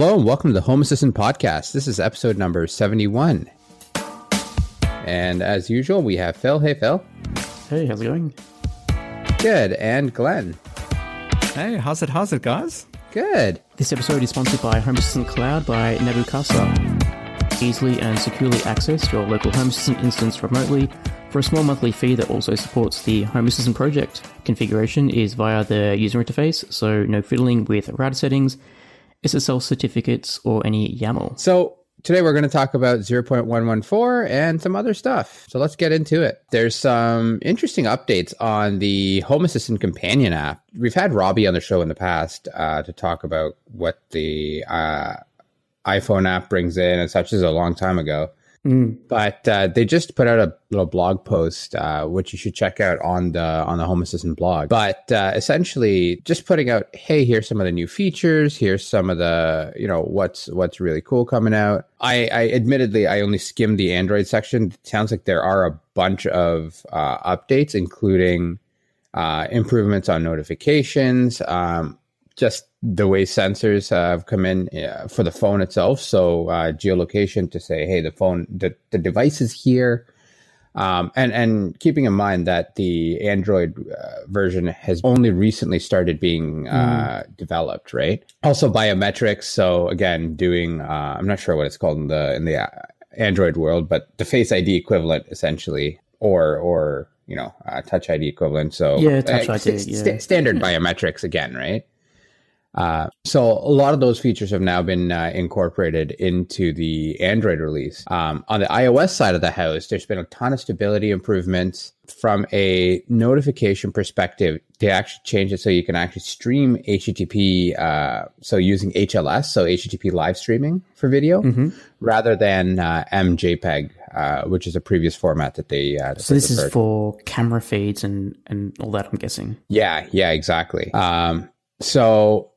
Hello and welcome to the Home Assistant Podcast. This is episode number 71. And as usual, we have Phil. Hey, Phil. Hey, how's it going? Good. And Glen. Hey, how's it, how's it, guys? Good. This episode is sponsored by Home Assistant Cloud by Nabu Casa. Easily and securely access your local Home Assistant instance remotely for a small monthly fee that also supports the Home Assistant project. Configuration is via the user interface, so no fiddling with router settings, SSL certificates, or any YAML. So today we're going to talk about 0.114 and some other stuff. So let's get into it. There's some interesting updates on the Home Assistant Companion app. We've had Robbie on the show in the past uh, to talk about what the uh, iPhone app brings in and such. This is a long time ago. Mm. But uh, they just put out a little blog post, uh, which you should check out on the on the Home Assistant blog. But uh, essentially, just putting out, hey, here's some of the new features. Here's some of the, you know, what's what's really cool coming out. I, I admittedly, I only skimmed the Android section. It sounds like there are a bunch of uh, updates, including uh, improvements on notifications. Um, just the way sensors have come in uh, for the phone itself. So uh, geolocation to say, hey, the phone, the, the device is here. Um, and and keeping in mind that the Android uh, version has only recently started being uh, mm. developed, right? Also biometrics. So again, doing uh, I'm not sure what it's called in the in the uh, Android world, but the Face ID equivalent essentially, or or you know, Touch ID equivalent. So yeah, Touch ID, st- yeah. standard biometrics again, right? Uh, so a lot of those features have now been uh, incorporated into the Android release. Um, on the iOS side of the house, there's been a ton of stability improvements from a notification perspective. They actually change it so you can actually stream HTTP, uh, so using HLS, so HTTP live streaming for video, mm-hmm. rather than uh, MJPEG, uh, which is a previous format that they. Uh, that so they this is for camera feeds and and all that. I'm guessing. Yeah, yeah, exactly. Um, so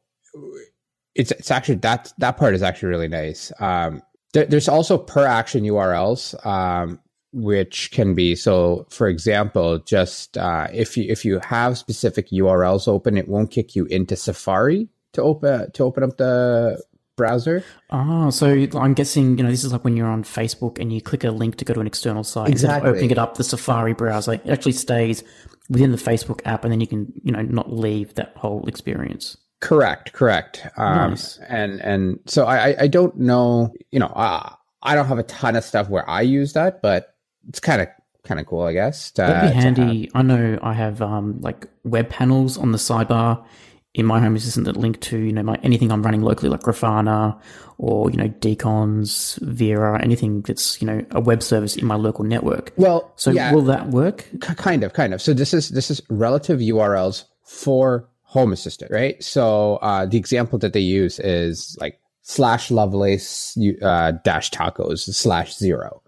it's it's actually that that part is actually really nice. Um, there, there's also per action URLs, um, which can be so. For example, just uh, if you if you have specific URLs open, it won't kick you into Safari to open to open up the browser. Oh, so I'm guessing you know this is like when you're on Facebook and you click a link to go to an external site. Exactly. opening it up the Safari browser, it actually stays within the Facebook app, and then you can you know not leave that whole experience. Correct, correct. Um, Nice. And and so I I don't know, you know, uh, I don't have a ton of stuff where I use that, but it's kind of kind of cool, I guess. To, That'd be handy. I know I have um, like web panels on the sidebar in my home assistant that link to you know my anything I'm running locally like Grafana or you know deCONZ, Vera, anything that's you know a web service in my local network. Well, So yeah, will that work? k- kind of, kind of. So this is this is relative URLs for Home Assistant, right? So uh, the example that they use is like slash Lovelace uh, dash tacos slash zero,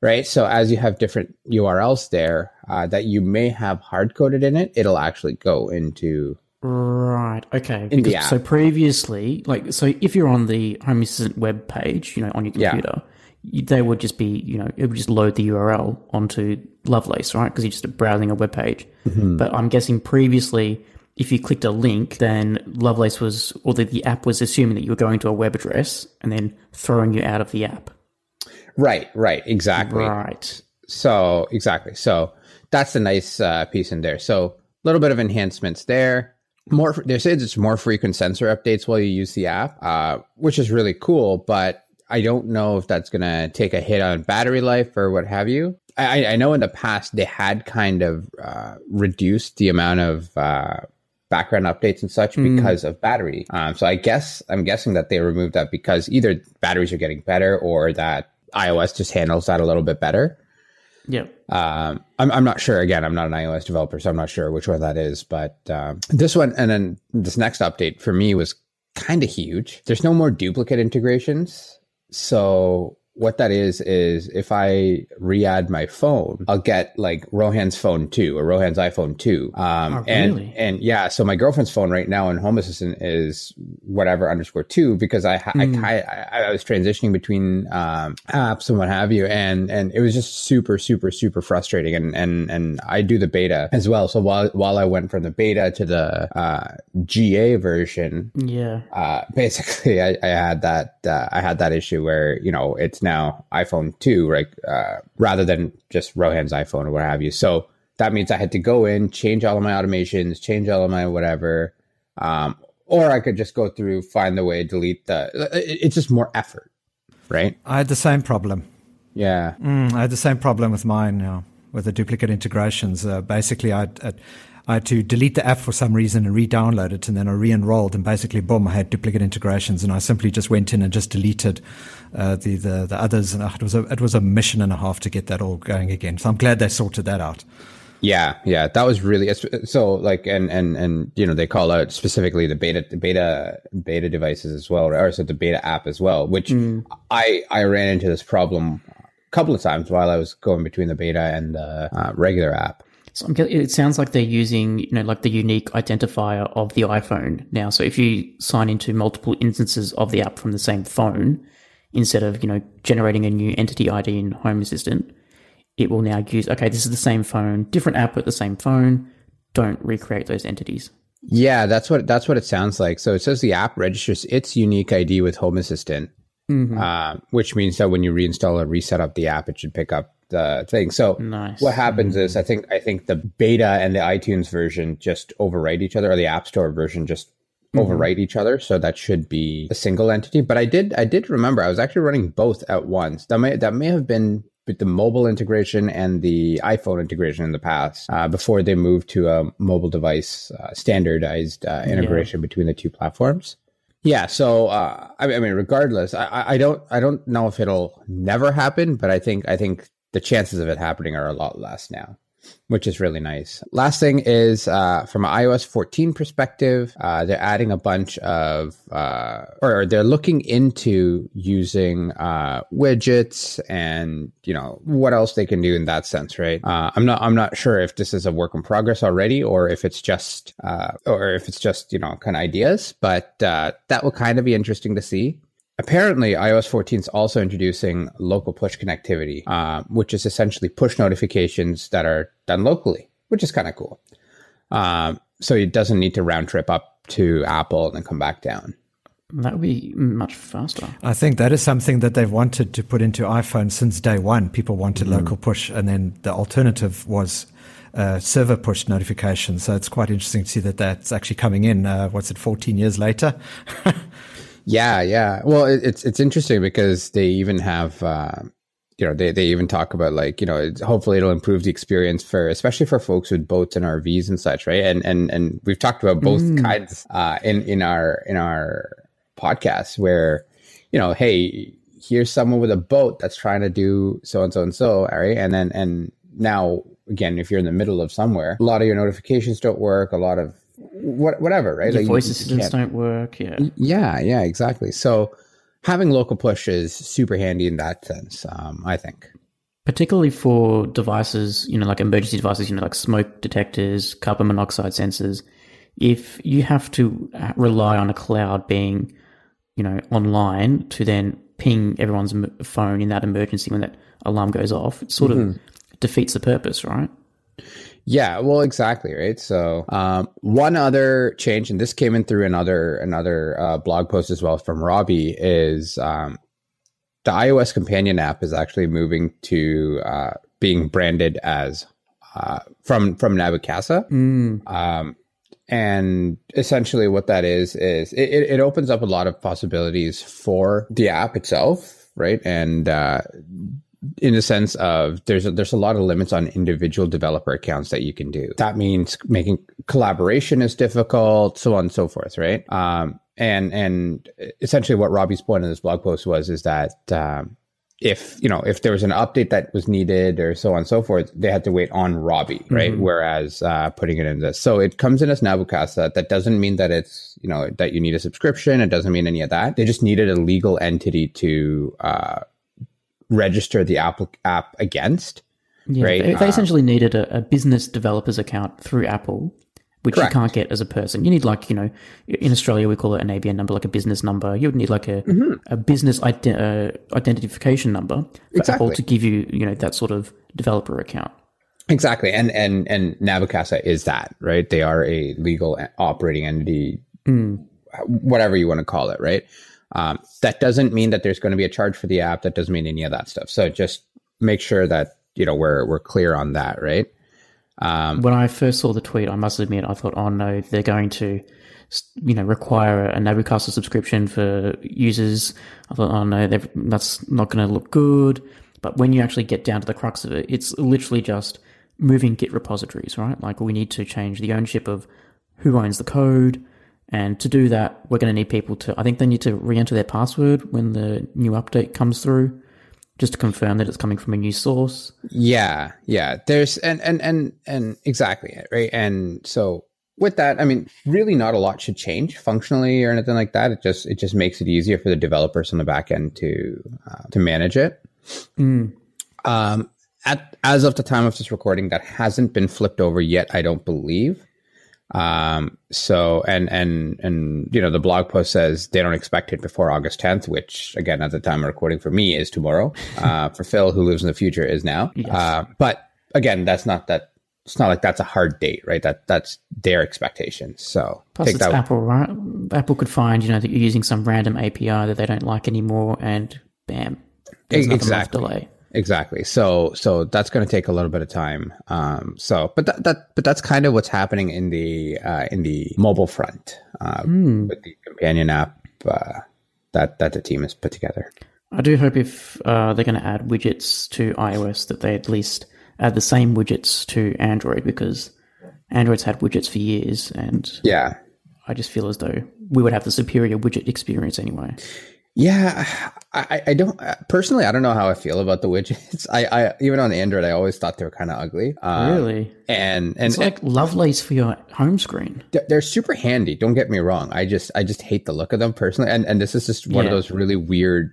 right? So as you have different URLs there uh, that you may have hard coded in it, it'll actually go into Right. Okay. Because- So previously, like, so if you're on the Home Assistant web page, you know, on your Yeah. computer, you, they would just be, you know, it would just load the URL onto Lovelace, right? Because you're just browsing a web page. Mm-hmm. But I'm guessing previously, if you clicked a link, then Lovelace was, or the, the app was assuming that you were going to a web address and then throwing you out of the app. right, right, exactly. Right. So exactly. So that's a nice uh, piece in there. So a little bit of enhancements there. More, they say it's more frequent sensor updates while you use the app, uh, which is really cool. But I don't know if that's going to take a hit on battery life or what have you. I, I know in the past they had kind of uh, reduced the amount of uh, background updates and such because of battery. Um, so I guess I'm guessing that they removed that because either batteries are getting better or that iOS just handles that a little bit better. Yeah. Um, I'm, I'm not sure. Again, I'm not an iOS developer, so I'm not sure which one that is. But um, this one, and then this next update for me was kind of huge. There's no more duplicate integrations. So what that is is if I re-add my phone, I'll get like Rohan's phone two or Rohan's iPhone two. Um, Oh, and really? and yeah, so my girlfriend's phone right now in Home Assistant is whatever underscore two because I Hmm. I, I I was transitioning between um, apps and what have you, and and it was just super super super frustrating. And and and I do the beta as well. So while while I went from the beta to the uh, GA version, Yeah. uh, basically I, I had that uh, I had that issue where you know it's now iPhone two right uh, rather than just Rohan's iPhone or what have you. So that means I had to go in, change all of my automations, change all of my whatever, um, or I could just go through, find the way, delete the. It's just more effort, right? I had the same problem. Yeah, Mm, I had the same problem with mine now, with the duplicate integrations. Uh, basically, I I had to delete the app for some reason and re-download it, and then I re-enrolled, and basically, boom, I had duplicate integrations, and I simply just went in and just deleted uh, the, the the others, and uh, it was a it was a mission and a half to get that all going again. So I'm glad they sorted that out. yeah, yeah. That was really so. Like, and and and you know, they call out specifically the beta the beta beta devices as well, or so the beta app as well. Which I I ran into this problem a couple of times while I was going between the beta and the uh, regular app. So I'm, it sounds like they're using, you know, like the unique identifier of the iPhone now. So if you sign into multiple instances of the app from the same phone, instead of, you know, generating a new entity ID in Home Assistant, it will now use, okay, this is the same phone, different app with the same phone. Don't recreate those entities. Yeah, that's what that's what it sounds like. So it says the app registers its unique ID with Home Assistant, uh, which means that when you reinstall or reset up the app, it should pick up the thing. So Nice. what happens is, I think I think the beta and the iTunes version just overwrite each other, or the App Store version just overwrite each other. So that should be a single entity. But I did I did remember I was actually running both at once. That may that may have been with the mobile integration and the iPhone integration in the past, uh, before they moved to a mobile device uh, standardized uh, integration between the two platforms. Yeah, so uh, I, mean, I mean, regardless, I- I, I don't, I don't know if it'll never happen, but I think, I think the chances of it happening are a lot less now, which is really nice. Last thing is uh, from an iOS 14 perspective, uh, they're adding a bunch of, uh, or they're looking into using uh, widgets and you know what else they can do in that sense, right? Uh, I'm not, I'm not sure if this is a work in progress already, or if it's just, uh, or if it's just you know kind of ideas, but that will kind of be interesting to see. Apparently, iOS 14 is also introducing local push connectivity, uh, which is essentially push notifications that are done locally, which is kind of cool. Um, so it doesn't need to round trip up to Apple and then come back down. That would be much faster. I think that is something that they've wanted to put into iPhone since day one. People wanted Mm-hmm. local push, and then the alternative was uh, server push notifications. So it's quite interesting to see that that's actually coming in. Uh, what's it, 14 years later? Yeah, yeah. Well, it, it's it's interesting because they even have, uh, you know, they, they even talk about like, you know, it's, hopefully it'll improve the experience for, especially for folks with boats and RVs and such, right? And and and we've talked about both kinds uh, in in our in our podcast where, you know, hey, here's someone with a boat that's trying to do so and so and so, right? And then and now again, if you're in the middle of somewhere, a lot of your notifications don't work. A lot of what whatever, right? Your Like, voice assistants don't work. Yeah. yeah, yeah, exactly. So having local push is super handy in that sense, um, I think. particularly for devices, you know, like emergency devices, you know, like smoke detectors, carbon monoxide sensors. If you have to uh, rely on a cloud being, you know, online to then ping everyone's phone in that emergency when that alarm goes off, it sort of defeats the purpose, right? Yeah, well, exactly, right. So, um, one other change, and this came in through another another uh, blog post as well from Robbie, is um, the iOS companion app is actually moving to uh, being branded as uh, from from Nabu Casa. Um, and essentially, what that is is it, it it opens up a lot of possibilities for the app itself, right? And uh, in the sense of there's a, there's a lot of limits on individual developer accounts that you can do. That means making collaboration is difficult, so on and so forth, right? Um, and and essentially, what Robbie's point in this blog post was is that um, if you know if there was an update that was needed or so on and so forth, they had to wait on Robbie, right? Whereas uh, putting it in this, so it comes in as Nabu Casa. That doesn't mean that it's you know that you need a subscription. It doesn't mean any of that. They just needed a legal entity to. Uh, register the app app against. Yeah, right? they, they Uh, essentially needed a, a business developer's account through Apple, which Correct. you can't get as a person. You need like you know, in Australia we call it an ABN number, like a business number. You would need like a Mm-hmm. a business ide- uh, identification number for Apple to give you you know that sort of developer account. Exactly, and and and Nabu Casa is that right? They are a legal operating entity, whatever you want to call it, right? Um, that doesn't mean that there's going to be a charge for the app. That doesn't mean any of that stuff. So just make sure that you know we're we're clear on that, right? Um, When I first saw the tweet, I must admit, I thought, oh no, they're going to, you know, require a Nabu Casa subscription for users. I thought, oh no, that's not going to look good. But when you actually get down to the crux of it, it's literally just moving Git repositories, right? Like we need to change the ownership of who owns the code. And to do that, we're going to need people to, I think they need to re-enter their password when the new update comes through, just to confirm that it's coming from a new source. Yeah, yeah. There's and and and and exactly it, right. And so with that, I mean, really, not a lot should change functionally or anything like that. It just it just makes it easier for the developers on the back end to uh, to manage it. Um, at as of the time of this recording, that hasn't been flipped over yet. I don't believe. Um, so and and and you know the blog post says they don't expect it before August 10th, which again at the time of recording for me is tomorrow. Uh, for Phil, who lives in the future, is now. Uh, but again, that's not that. It's not like that's a hard date, right? That that's their expectations. So Plus, take it's that. Apple, right? Apple could find, you know, that you're using some random API that they don't like anymore, and bam, there's exactly. delay. Exactly. So so that's going to take a little bit of time. Um, so but that, that but that's kind of what's happening in the uh, in the mobile front uh, with the companion app uh, that that the team has put together. I do hope if uh, they're going to add widgets to iOS, that they at least add the same widgets to Android because Android's had widgets for years, and Yeah. I just feel as though we would have the superior widget experience anyway. Yeah, I, I don't personally. I don't know how I feel about the widgets. I, I even on Android, I always thought they were kind of ugly. Um, really, and and it's like Lovelace for your home screen. they're, they're super handy. Don't get me wrong. I just I just hate the look of them personally. And and this is just one of those really weird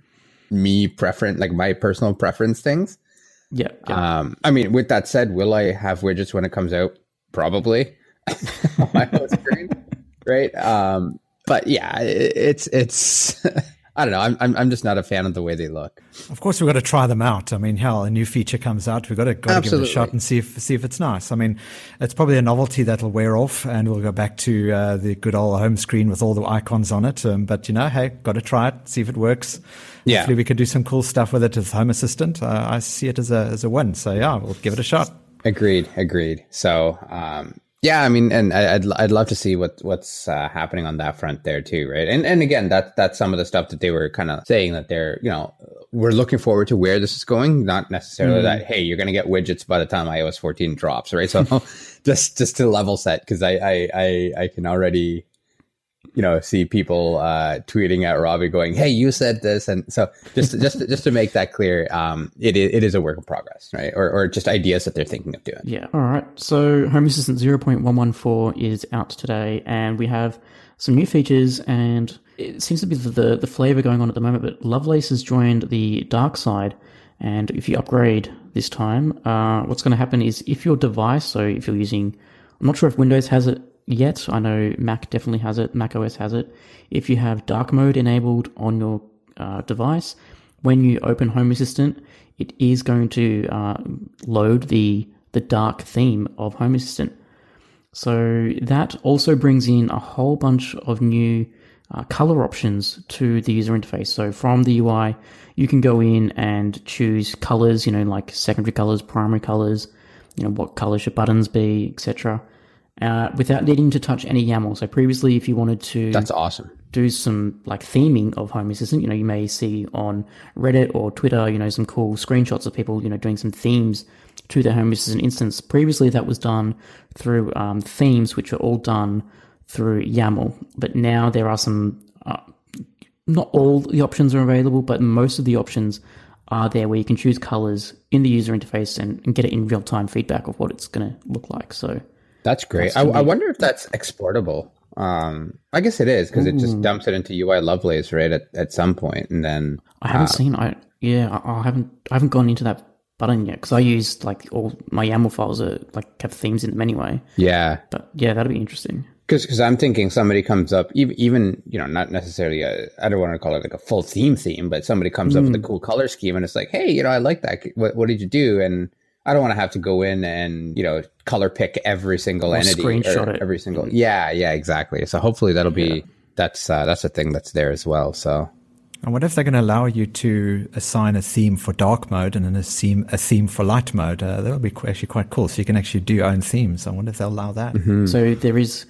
me preference, like my personal preference things. Yeah, yeah. Um, I mean, with that said, will I have widgets when it comes out? Probably on my home screen, right? Um, but yeah, it, it's it's. I don't know. I'm, I'm I'm just not a fan of the way they look. Of course, we've got to try them out. I mean, hell, a new feature comes out, we've got to, got to give it a shot and see if see if it's nice. I mean, it's probably a novelty that'll wear off, and we'll go back to uh, the good old home screen with all the icons on it. Um, but you know, hey, got to try it, see if it works. Yeah. Hopefully, we could do some cool stuff with it as Home Assistant. Uh, I see it as a as a win. So yeah, we'll give it a shot. Agreed. Agreed. So, um, yeah, I mean, and I- I'd I'd love to see what what's uh, happening on that front there too, right? And and again, that that's some of the stuff that they were kind of saying that they're you know we're looking forward to where this is going, not necessarily that hey you're going to get widgets by the time iOS 14 drops, right? So just just to level set because I, I I I can already you know see people uh, tweeting at Robbie going, "Hey, you said this," and so just just just to make that clear, um, it it is a work in progress, right? Or or just ideas that they're thinking of doing. Yeah. All right. So Home Assistant 0.114 is out today, and we have some new features, and it seems to be the, the, the flavor going on at the moment, but Lovelace has joined the dark side. And if you upgrade this time, uh, what's going to happen is if your device, so if you're using, I'm not sure if Windows has it yet. I know Mac definitely has it. Mac OS has it. If you have dark mode enabled on your uh, device, when you open Home Assistant, it is going to uh, load the the dark theme of Home Assistant. So that also brings in a whole bunch of new uh, color options to the user interface. So from the UI, you can go in and choose colors, you know, like secondary colors, primary colors, you know, what color should buttons be, etc. Uh, without needing to touch any YAML. So previously, if you wanted to That's awesome. do some like theming of Home Assistant. You know, you may see on Reddit or Twitter, you know, some cool screenshots of people, you know, doing some themes to their Home Assistant instance. Previously, that was done through um, themes, which are all done through YAML. But now there are some, uh, not all the options are available, but most of the options are there where you can choose colors in the user interface and, and get it in real time feedback of what it's going to look like. So That's great. I, I wonder if that's exportable Um, I guess it is because it just dumps it into UI Lovelace right at, at some point, and then I haven't seen. I yeah, I, I haven't. I haven't gone into that button yet because I use like all my YAML files are like have themes in them anyway. yeah, But yeah, that'd be interesting. because I'm thinking somebody comes up even even you know not necessarily a I don't want to call it like a full theme theme, but somebody comes up with a cool color scheme and it's like, hey, you know, I like that. What what did you do? And I don't want to have to go in and you know color pick every single Or entity screenshot or it. every single yeah yeah exactly. So hopefully that'll be that's uh, that's a thing that's there as well. So I wonder if they're going to allow you to assign a theme for dark mode and then a theme a theme for light mode. Uh, that'll be actually quite cool. So you can actually do your own themes. I wonder if they'll allow that. So there is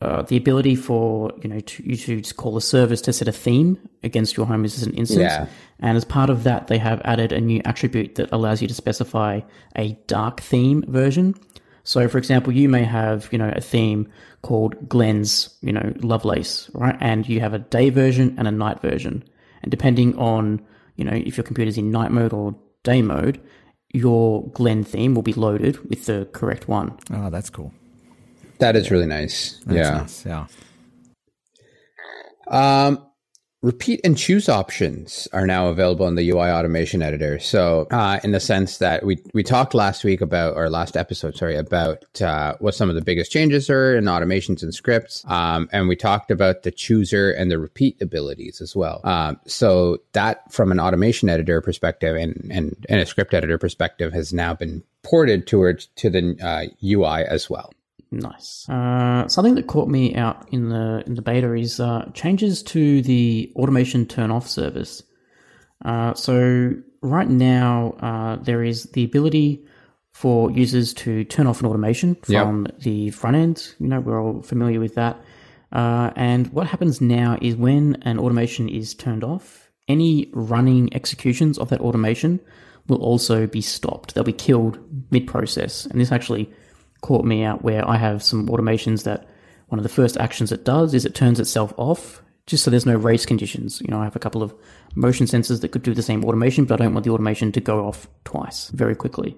uh, the ability for you know to, you to call a service to set a theme against your Home Assistant instance. Yeah. And as part of that, they have added a new attribute that allows you to specify a dark theme version. So, for example, you may have you know a theme called Glen's you know Lovelace, right? And you have a day version and a night version. And depending on you know if your computer's in night mode or day mode, your Glen theme will be loaded with the correct one. Oh, that's cool. That is really nice. That's yeah. nice. Yeah. Um, repeat and choose options are now available in the UI automation editor. So, uh, in the sense that we, we talked last week about, or last episode, sorry, about uh, what some of the biggest changes are in automations and scripts. Um, and we talked about the chooser and the repeat abilities as well. Um, so, that from an automation editor perspective and, and, and a script editor perspective has now been ported towards to the uh, UI as well. Nice. Uh, something that caught me out in the in the beta is uh, changes to the automation turn off service. Uh, so right now uh, there is the ability for users to turn off an automation Yep. from the front end. You know we're all familiar with that. Uh, and what happens now is when an automation is turned off, any running executions of that automation will also be stopped. They'll be killed mid process. And this actually caught me out where I have some automations that one of the first actions it does is it turns itself off just so there's no race conditions. You know, I have a couple of motion sensors that could do the same automation, but I don't want the automation to go off twice very quickly.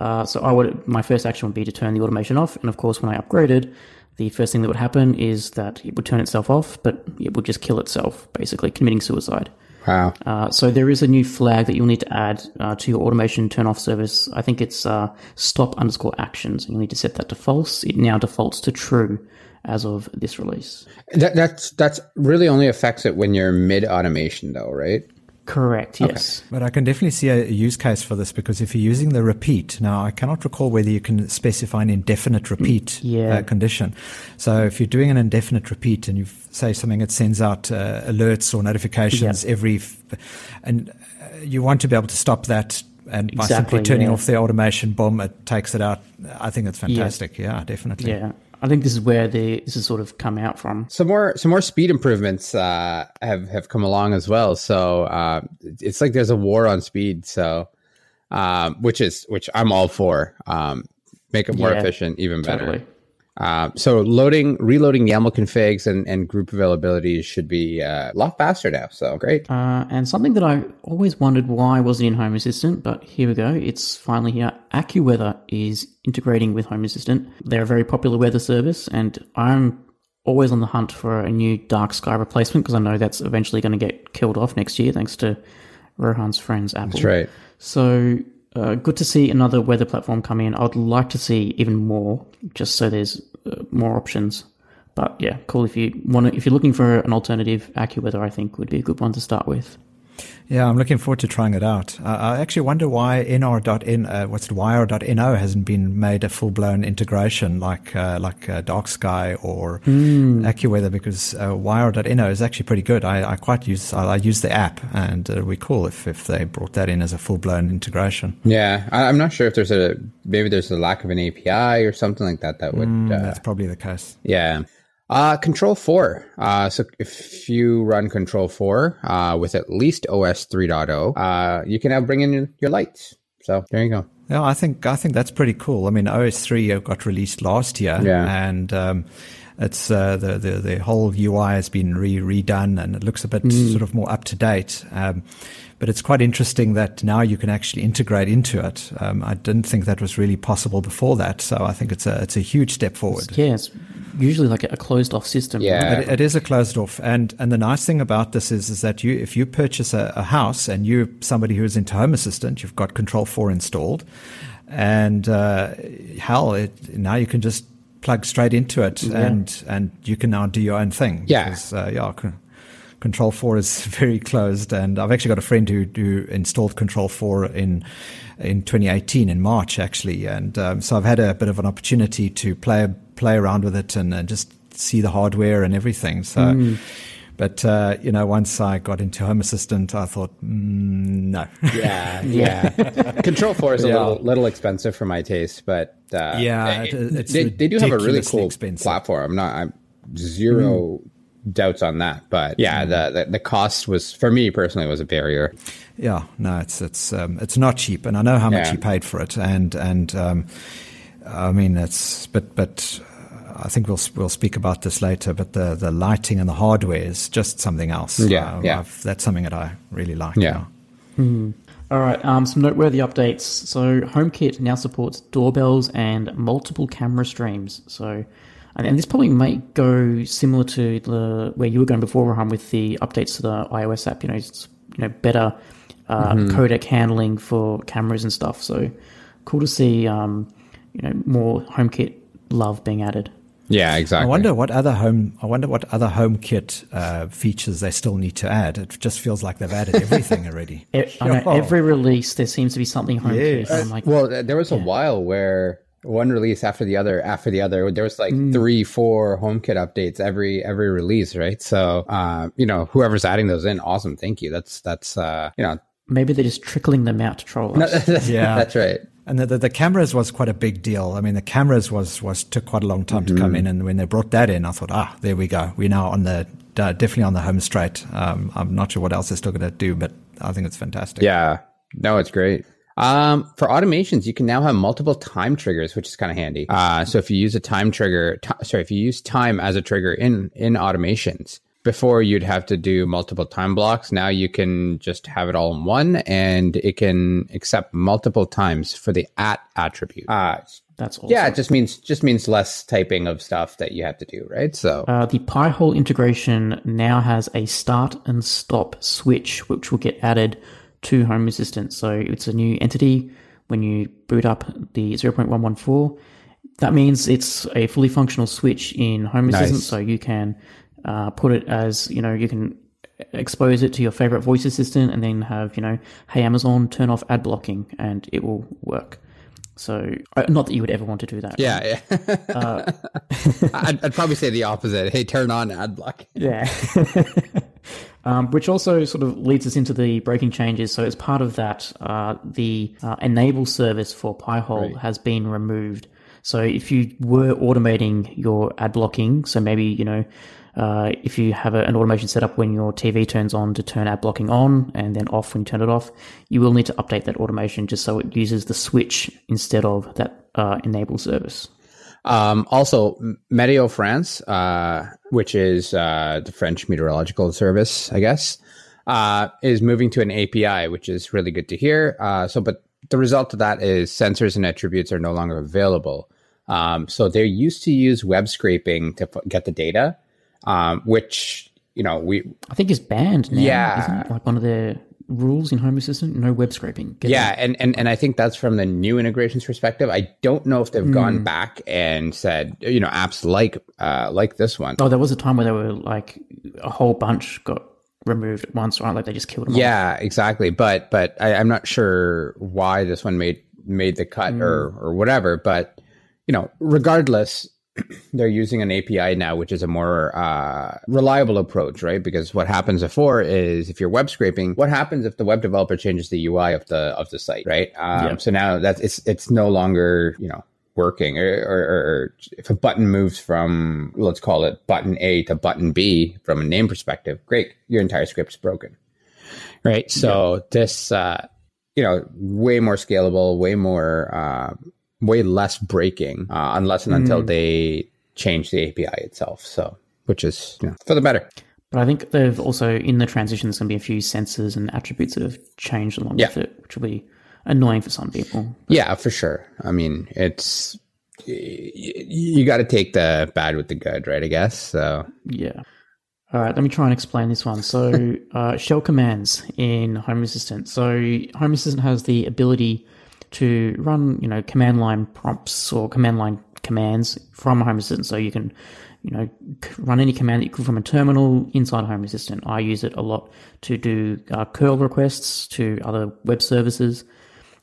Uh, so I would my first action would be to turn the automation off, and of course, when I upgraded, the first thing that would happen is that it would turn itself off, but it would just kill itself, basically committing suicide. Wow. Uh, so there is a new flag that you'll need to add uh, to your automation turn off service. I think it's uh, stop underscore actions. You'll need to set that to false. It now defaults to true as of this release. That, that's, that's really only affects it when you're mid automation though, right? Correct. Yes. But I can definitely see a use case for this because if you're using the repeat, now I cannot recall whether you can specify an indefinite repeat yeah. uh, condition. So if you're doing an indefinite repeat and you say something that sends out uh, alerts or notifications every, f- and uh, you want to be able to stop that. And by Exactly, simply turning yeah. off the automation, boom, it takes it out. I think it's fantastic. Yeah, definitely. Yeah. I think this is where the this has sort of come out from. some more some more speed improvements uh, have have come along as well. So uh, it's like there's a war on speed. So um, which is which I'm all for. Um, make it more Yeah, efficient, even better. Totally. Um, so loading, reloading YAML configs and, and group availabilities should be uh, a lot faster now. So great. Uh, and something that I always wondered why wasn't in Home Assistant, but here we go. It's finally here. AccuWeather is integrating with Home Assistant. They're a very popular weather service, and I'm always on the hunt for a new dark sky replacement because I know that's eventually going to get killed off next year thanks to Rohan's friends Apple. That's right. So uh, good to see another weather platform come in. I'd like to see even more, just so there's uh, more options. But yeah, cool. If you want, to, if you're looking for an alternative, AccuWeather I think would be a good one to start with. Yeah, I'm looking forward to trying it out. Uh, I actually wonder why nr.n, uh, what's it, yr.no hasn't been made a full blown integration like uh, like uh, Dark Sky or AccuWeather because uh, yr.no is actually pretty good. I, I quite use I, I use the app and it'd be cool if, if they brought that in as a full blown integration. Yeah, I, I'm not sure if there's a maybe there's a lack of an API or something like that that would. uh, That's probably the case. Yeah. Uh, Control 4. Uh, so if you run Control 4 uh, with at least OS 3.0, uh, you can now bring in your, lights. So there you go. Yeah, I think I think that's pretty cool. I mean, OS three got released last year, Yeah. and um, it's uh, the, the the whole UI has been re redone and it looks a bit mm. sort of more up to date. Um, but it's quite interesting that now you can actually integrate into it. Um, I didn't think that was really possible before that, so I think it's a it's a huge step forward. Yeah, it's usually like a closed off system. Yeah, it, it is a closed off, and and the nice thing about this is is that you if you purchase a, a house and you're somebody who is into Home Assistant, you've got Control Four installed, and uh, hell, it, now you can just plug straight into it, yeah. and and you can now do your own thing. Yeah, because, uh, yeah Control 4 is very closed. And I've actually got a friend who, who installed Control 4 in in 2018 in March actually, and um, so I've had a bit of an opportunity to play play around with it and, and just see the hardware and everything. So. Mm. But uh, you know, once I got into Home Assistant, I thought, mm, no. Yeah, yeah. Control Four is a yeah. little little expensive for my taste, but uh, yeah, it, they, they, do have a really cool expensive. platform. I'm not I'm zero mm doubts on that. But yeah, mm. the, the, the cost was for me personally was a barrier. Yeah, no, it's it's um, it's not cheap, and I know how much yeah. you paid for it, and and um, I mean it's but but. I think we'll we'll speak about this later, but the, the lighting and the hardware is just something else. Yeah, uh, yeah. I've, that's something that I really like. Yeah. Mm. All right. Um, some noteworthy updates. So HomeKit now supports doorbells and multiple camera streams. So and, and this probably might go similar to the where you were going before, Rohan, with the updates to the iOS app. You know, it's, you know, better uh, mm-hmm. codec handling for cameras and stuff. So cool to see, um, you know, more HomeKit love being added. Yeah, exactly. I wonder what other home. I wonder what other HomeKit uh, features they still need to add. It just feels like they've added everything already. it, know, every release there seems to be something HomeKit. Yes. Like, well, there was a yeah. while where one release after the other after the other. There was like mm. three, four HomeKit updates every every release, right? So, uh, you know, whoever's adding those in, awesome, thank you. That's that's uh, you know, maybe they're just trickling them out to troll us. No, yeah, that's right. And the, the, the, cameras was quite a big deal. I mean, the cameras was was took quite a long time mm-hmm. to come mm-hmm. in, and when they brought that in, I thought, ah, there we go. We're now on the uh, definitely on the home straight. Um, I'm not sure what else they're still going to do, but I think it's fantastic. Yeah, no, it's great. Um, for automations, you can now have multiple time triggers, which is kind of handy. Uh, so if you use a time trigger, t- sorry, if you use time as a trigger in in automations, before you'd have to do multiple time blocks. Now you can just have it all in one, and it can accept multiple times for the at attribute. Uh, that's awesome. yeah. It just means just means less typing of stuff that you have to do, right? So uh, the Pi-hole integration now has a start and stop switch, which will get added to Home Assistant. So it's a new entity when you boot up the 0.114. That means it's a fully functional switch in Home nice. Assistant, so you can uh, put it as you know you can expose it to your favorite voice assistant, and then have you know, hey Amazon, turn off ad blocking, and it will work. So, uh, not that you would ever want to do that. Yeah, yeah. uh, I'd, I'd, probably say the opposite. Hey, turn on ad block. Yeah. um, which also sort of leads us into the breaking changes. So, as part of that, uh, the uh, enable service for Pi-hole right. has been removed. So, if you were automating your ad blocking, so maybe you know uh, if you have a, an automation set up when your TV turns on to turn ad blocking on and then off when you turn it off, you will need to update that automation just so it uses the switch instead of that uh, enable service. Um, also, Meteo France, uh, which is uh, the French meteorological service, I guess, uh, is moving to an API, which is really good to hear. So, but the result of that is sensors and attributes are no longer available. Um, so they used to use web scraping to f- get the data um, which you know we I think is banned now. Yeah, isn't it? like one of the rules in Home Assistant, no web scraping. Get yeah, and, and and I think that's from the new integrations perspective. I don't know if they've mm. gone back and said, you know, apps like uh, like this one. Oh, there was a time where there were like a whole bunch got removed at once, right? Like they just killed them. Yeah, exactly. But but I, am not sure why this one made made the cut mm. or or whatever. But you know, regardless, they're using an API now, which is a more uh, reliable approach, right? Because what happens before is if you're web scraping, what happens if the web developer changes the UI of the of the site, right? Um, yeah. So now that's it's it's no longer you know working, or, or, or, if a button moves from let's call it button A to button B from a name perspective, great, your entire script's broken, right? So yeah. this. Uh, you know, way more scalable, way more uh, way less breaking uh, unless and until mm. they change the API itself. So, which is you know, for the better. But I think they've also in the transition there's going to be a few sensors and attributes that have changed along Yeah. with it, which will be annoying for some people. Yeah, for sure. I mean, it's you got to take the bad with the good, right? I guess. So Yeah. All right, let me try and explain this one. So, uh, shell commands in Home Assistant. So, Home Assistant has the ability to run, you know, command line prompts or command line commands from Home Assistant. So you can, you know, run any command that you could from a terminal inside Home Assistant. I use it a lot to do uh, curl requests to other web services.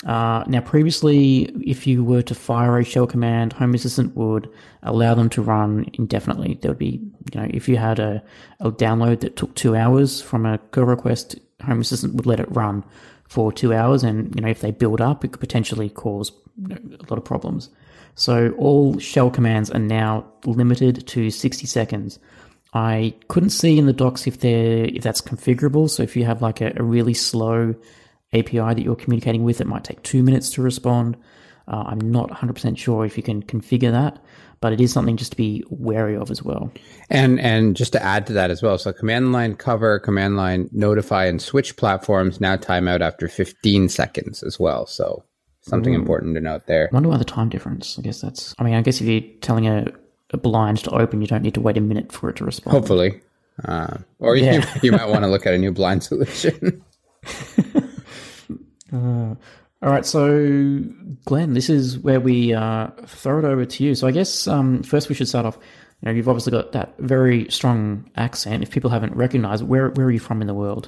Uh, now, previously, if you were to fire a shell command, Home Assistant would allow them to run indefinitely. There would be, you know, if you had a, a download that took two hours from a curl request, Home Assistant would let it run for two hours. And, you know, if they build up, it could potentially cause a lot of problems. So all shell commands are now limited to 60 seconds. I couldn't see in the docs if they're if that's configurable. So if you have like a, a really slow API that you're communicating with, it might take two minutes to respond. Uh, I'm not 100% sure if you can configure that, but it is something just to be wary of as well. And and just to add to that as well, so command line cover, command line notify, and switch platforms now timeout after 15 seconds as well. So something important to note there. I wonder why the time difference. I guess that's. I mean, I guess if you're telling a, a blind to open, you don't need to wait a minute for it to respond. Hopefully, uh, or Yeah. you, you might want to look at a new blind solution. All right, so Glen, this is where we uh, throw it over to you. So I guess um, first we should start off. You know, you've obviously got that very strong accent. If people haven't recognised, where where are you from in the world?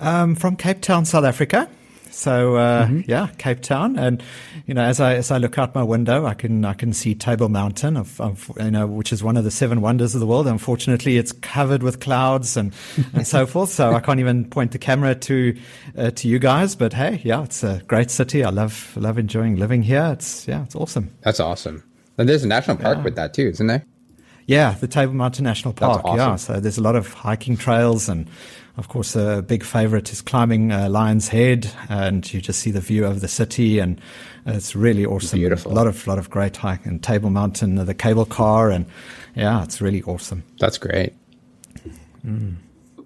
Um, from Cape Town, South Africa. So uh, yeah, Cape Town, and you know, as I as I look out my window, I can I can see Table Mountain, of, of, you know, which is one of the seven wonders of the world. Unfortunately, it's covered with clouds and and so forth. So I can't even point the camera to uh, to you guys. But hey, yeah, it's a great city. I love love enjoying living here. It's yeah, it's awesome. That's awesome. And there's a national park with that too, isn't there? Yeah, the Table Mountain National Park. awesome. Yeah, so there's a lot of hiking trails, and of course, a big favorite is climbing uh, Lion's Head, and you just see the view of the city, and it's really awesome. Beautiful. A lot of lot of great hiking. And Table Mountain, the cable car, and yeah, it's really awesome. That's great.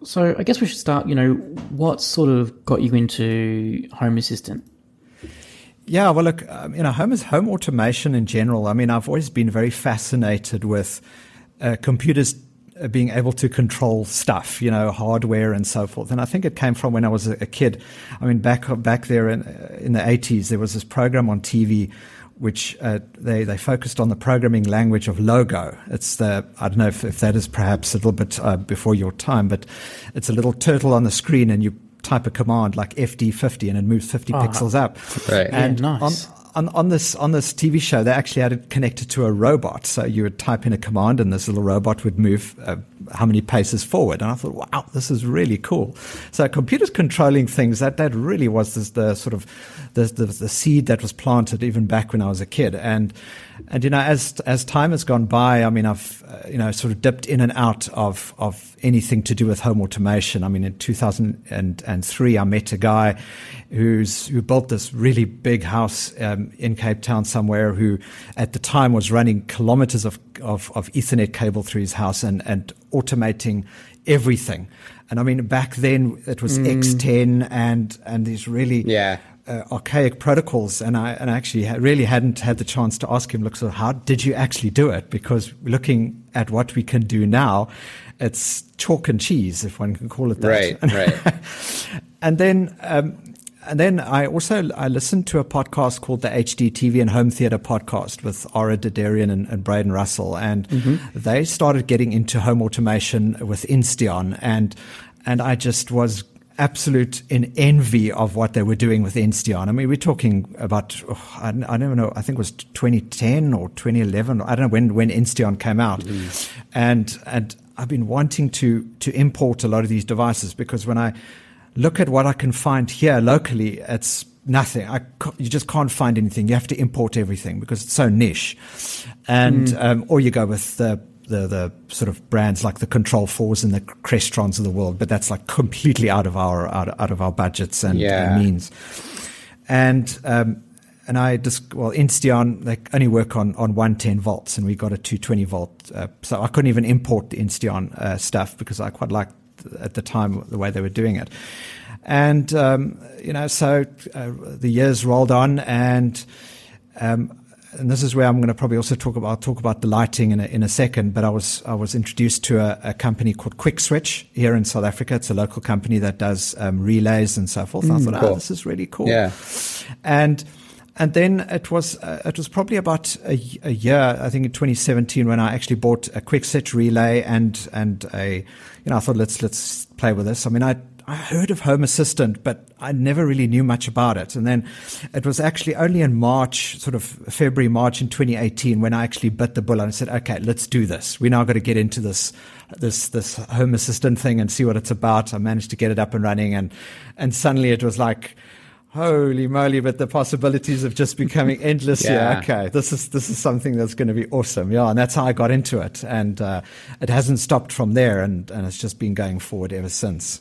So I guess we should start. You know, what sort of got you into Home Assistant? Yeah, well, look, um, you know, home is home automation in general. I mean, I've always been very fascinated with uh, computers being able to control stuff, you know, hardware and so forth. And I think it came from when I was a, a kid. I mean, back back there in, uh, in the eighties, there was this program on TV which uh, they they focused on the programming language of Logo. It's the I don't know if, if that is perhaps a little bit uh, before your time, but it's a little turtle on the screen, and you type a command like FD50, and it moves 50 pixels up. Right. And Yeah, nice. on, on, on this on this TV show, they actually had it connected to a robot. So you would type in a command, and this little robot would move uh, how many paces forward. And I thought, wow, this is really cool. So computers controlling things that that really was this, the sort of the, the the seed that was planted even back when I was a kid. And and you know, as as time has gone by, I mean, I've uh, you know sort of dipped in and out of of anything to do with home automation. I mean, in 2003, I met a guy who's who built this really big house um, in Cape Town somewhere. Who at the time was running kilometers of of, of Ethernet cable through his house and and automating everything. And I mean, back then it was X10 and and these really Yeah. Uh, archaic protocols, and I and I actually ha- really hadn't had the chance to ask him, look, so how did you actually do it? Because looking at what we can do now, it's chalk and cheese, if one can call it that. Right, right. and then. Um, and then I also I listened to a podcast called the HD TV and Home Theater podcast with Ara Derderian and, and Braden Russell, and they started getting into home automation with Insteon, and and I just was absolute in envy of what they were doing with Insteon. I mean, we're talking about oh, I, I don't know. I think it was 2010 or 2011. I don't know when when Insteon came out, and and I've been wanting to to import a lot of these devices because when I look at what I can find here locally, it's nothing. I you just can't find anything. You have to import everything because it's so niche, and um, or you go with the, the the sort of brands like the Control Fours and the Crestrons of the world, but that's like completely out of our out, out of our budgets and, Yeah. and means. And um, and I just well Insteon they only work on on 110 volts, and we got a 220 volt, uh, so I couldn't even import the Insteon uh, stuff because I quite liked at the time the way they were doing it. And um, you know, so uh, the years rolled on, and um, and this is where I'm going to probably also talk about talk about the lighting in a, in a second. But I was I was introduced to a, a company called Quick Switch here in South Africa. It's a local company that does um, relays and so forth. Mm, I thought, cool. oh, this is really cool. Yeah, and and then it was uh, it was probably about a, a, year, I think in 2017, when I actually bought a QuickSwitch relay and and a you know I thought let's let's play with this. I mean I I heard of Home Assistant, but I never really knew much about it. And then it was actually only in March, sort of February, March in 2018, when I actually bit the bullet and said, okay, let's do this. We're now got to get into this, this, this Home Assistant thing and see what it's about. I managed to get it up and running and, and suddenly it was like, holy moly, but the possibilities of just becoming endless yeah. here. Okay, this is this is something that's going to be awesome. Yeah, and that's how I got into it, and uh, it hasn't stopped from there, and and it's just been going forward ever since.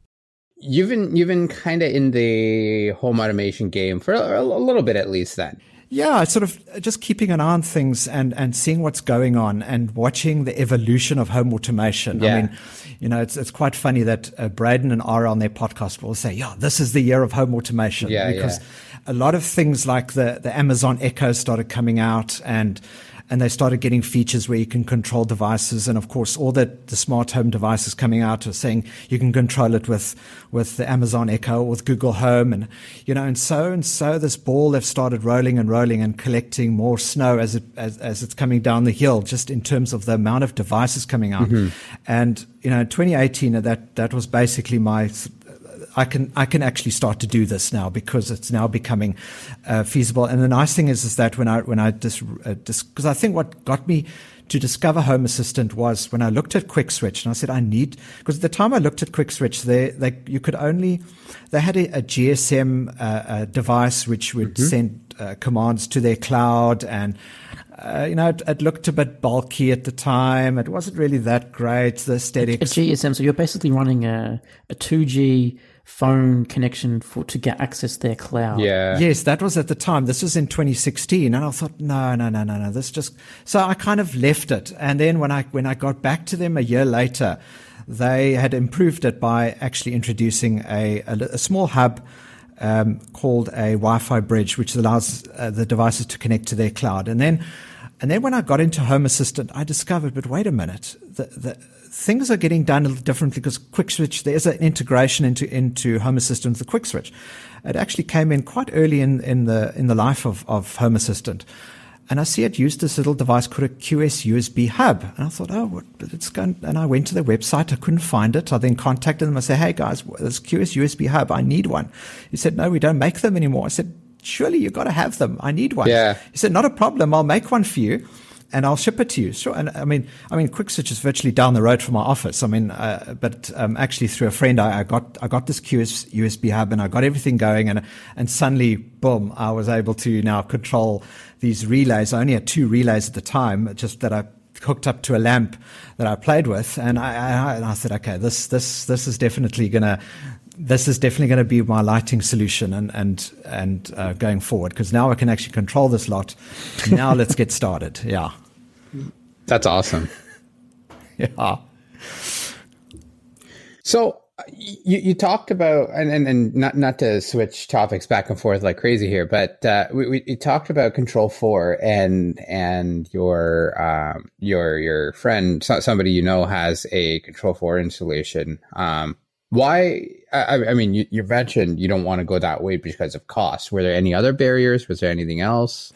you've been you've been kind of in the home automation game for a, a, little bit at least then yeah sort of just keeping an eye on things and and seeing what's going on and watching the evolution of home automation yeah. i mean you know it's it's quite funny that uh, braden and ara on their podcast will say yeah this is the year of home automation yeah, because yeah. a lot of things like the the amazon echo started coming out and and they started getting features where you can control devices. And of course, all the, the smart home devices coming out are saying you can control it with, with the Amazon Echo or with Google Home. And, you know, and so and so this ball have started rolling and rolling and collecting more snow as it, as, as it's coming down the hill, just in terms of the amount of devices coming out. Mm-hmm. And, you know, 2018, that, that was basically my I can I can actually start to do this now because it's now becoming uh, feasible. And the nice thing is is that when I when I just because uh, I think what got me to discover Home Assistant was when I looked at QwikSwitch and I said I need because at the time I looked at QwikSwitch they they you could only they had a, a GSM uh, a device which would mm-hmm. send uh, commands to their cloud and uh, you know, it, it, looked a bit bulky at the time. It wasn't really that great. The aesthetics. A GSM, so you're basically running a, a 2G phone connection for to get access their cloud. Yeah. Yes, that was at the time. This was in 2016, and I thought, no, no, no, no, no. This just so I kind of left it. And then when I when I got back to them a year later, they had improved it by actually introducing a a, a small hub. Um, called a Wi-Fi bridge, which allows uh, the devices to connect to their cloud. And then, and then when I got into Home Assistant, I discovered, but wait a minute, the, the, things are getting done a little differently because qwik switch, there's an integration into, into Home Assistant, the qwik switch. It actually came in quite early in, in the, in the life of, of Home Assistant. And I see it used this little device called a QS USB hub. And I thought, oh, what, it's going, and I went to their website. I couldn't find it. I then contacted them. I said, hey guys, this QS USB hub, I need one. He said, no, we don't make them anymore. I said, surely you've got to have them. I need one. Yeah. He said, not a problem. I'll make one for you and I'll ship it to you. Sure. And I mean, I mean, QwikSwitch is virtually down the road from my office. I mean, uh, but um, actually through a friend, I, I, got I got this QS USB hub and I got everything going, and and suddenly, boom, I was able to now control these relays. I only had two relays at the time, just that I hooked up to a lamp that I played with, and I, I, and I said, okay, this this this is definitely gonna this is definitely going to be my lighting solution and and and uh, going forward because now I can actually control this lot. Now let's get started. Yeah, that's awesome. yeah. So you, you talked about and, and, and not not to switch topics back and forth like crazy here, but uh, we, we talked about Control Four and and your um, your your friend somebody you know has a Control Four installation. Um, why? I, I mean, you, you, mentioned you don't want to go that way because of cost. Were there any other barriers? Was there anything else?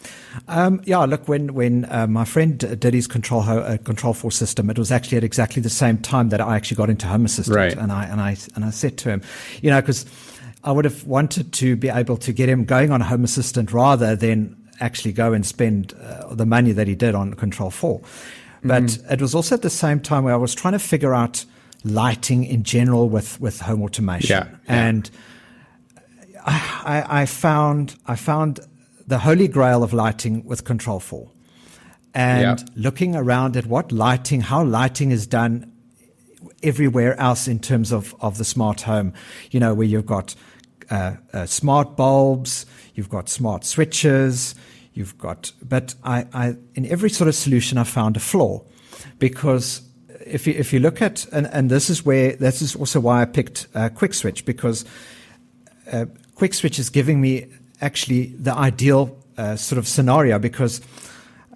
Um, yeah, look, when when uh, my friend did his control uh, control four system, it was actually at exactly the same time that I actually got into Home Assistant, right. and I and I and I said to him, you know, because I would have wanted to be able to get him going on Home Assistant rather than actually go and spend uh, the money that he did on Control 4. But mm-hmm. it was also at the same time where I was trying to figure out lighting in general with, with home automation. Yeah, yeah. And I, I, found I found the holy grail of lighting with Control 4. And yeah. looking around at what lighting, how lighting is done everywhere else in terms of, of the smart home, you know, where you've got uh, uh, smart bulbs, you've got smart switches, you've got, but I, I, in every sort of solution, I found a flaw because if you, if you look at, and, and this is where, this is also why I picked uh, Qwik Switch because uh, Qwik Switch is giving me actually the ideal uh, sort of scenario because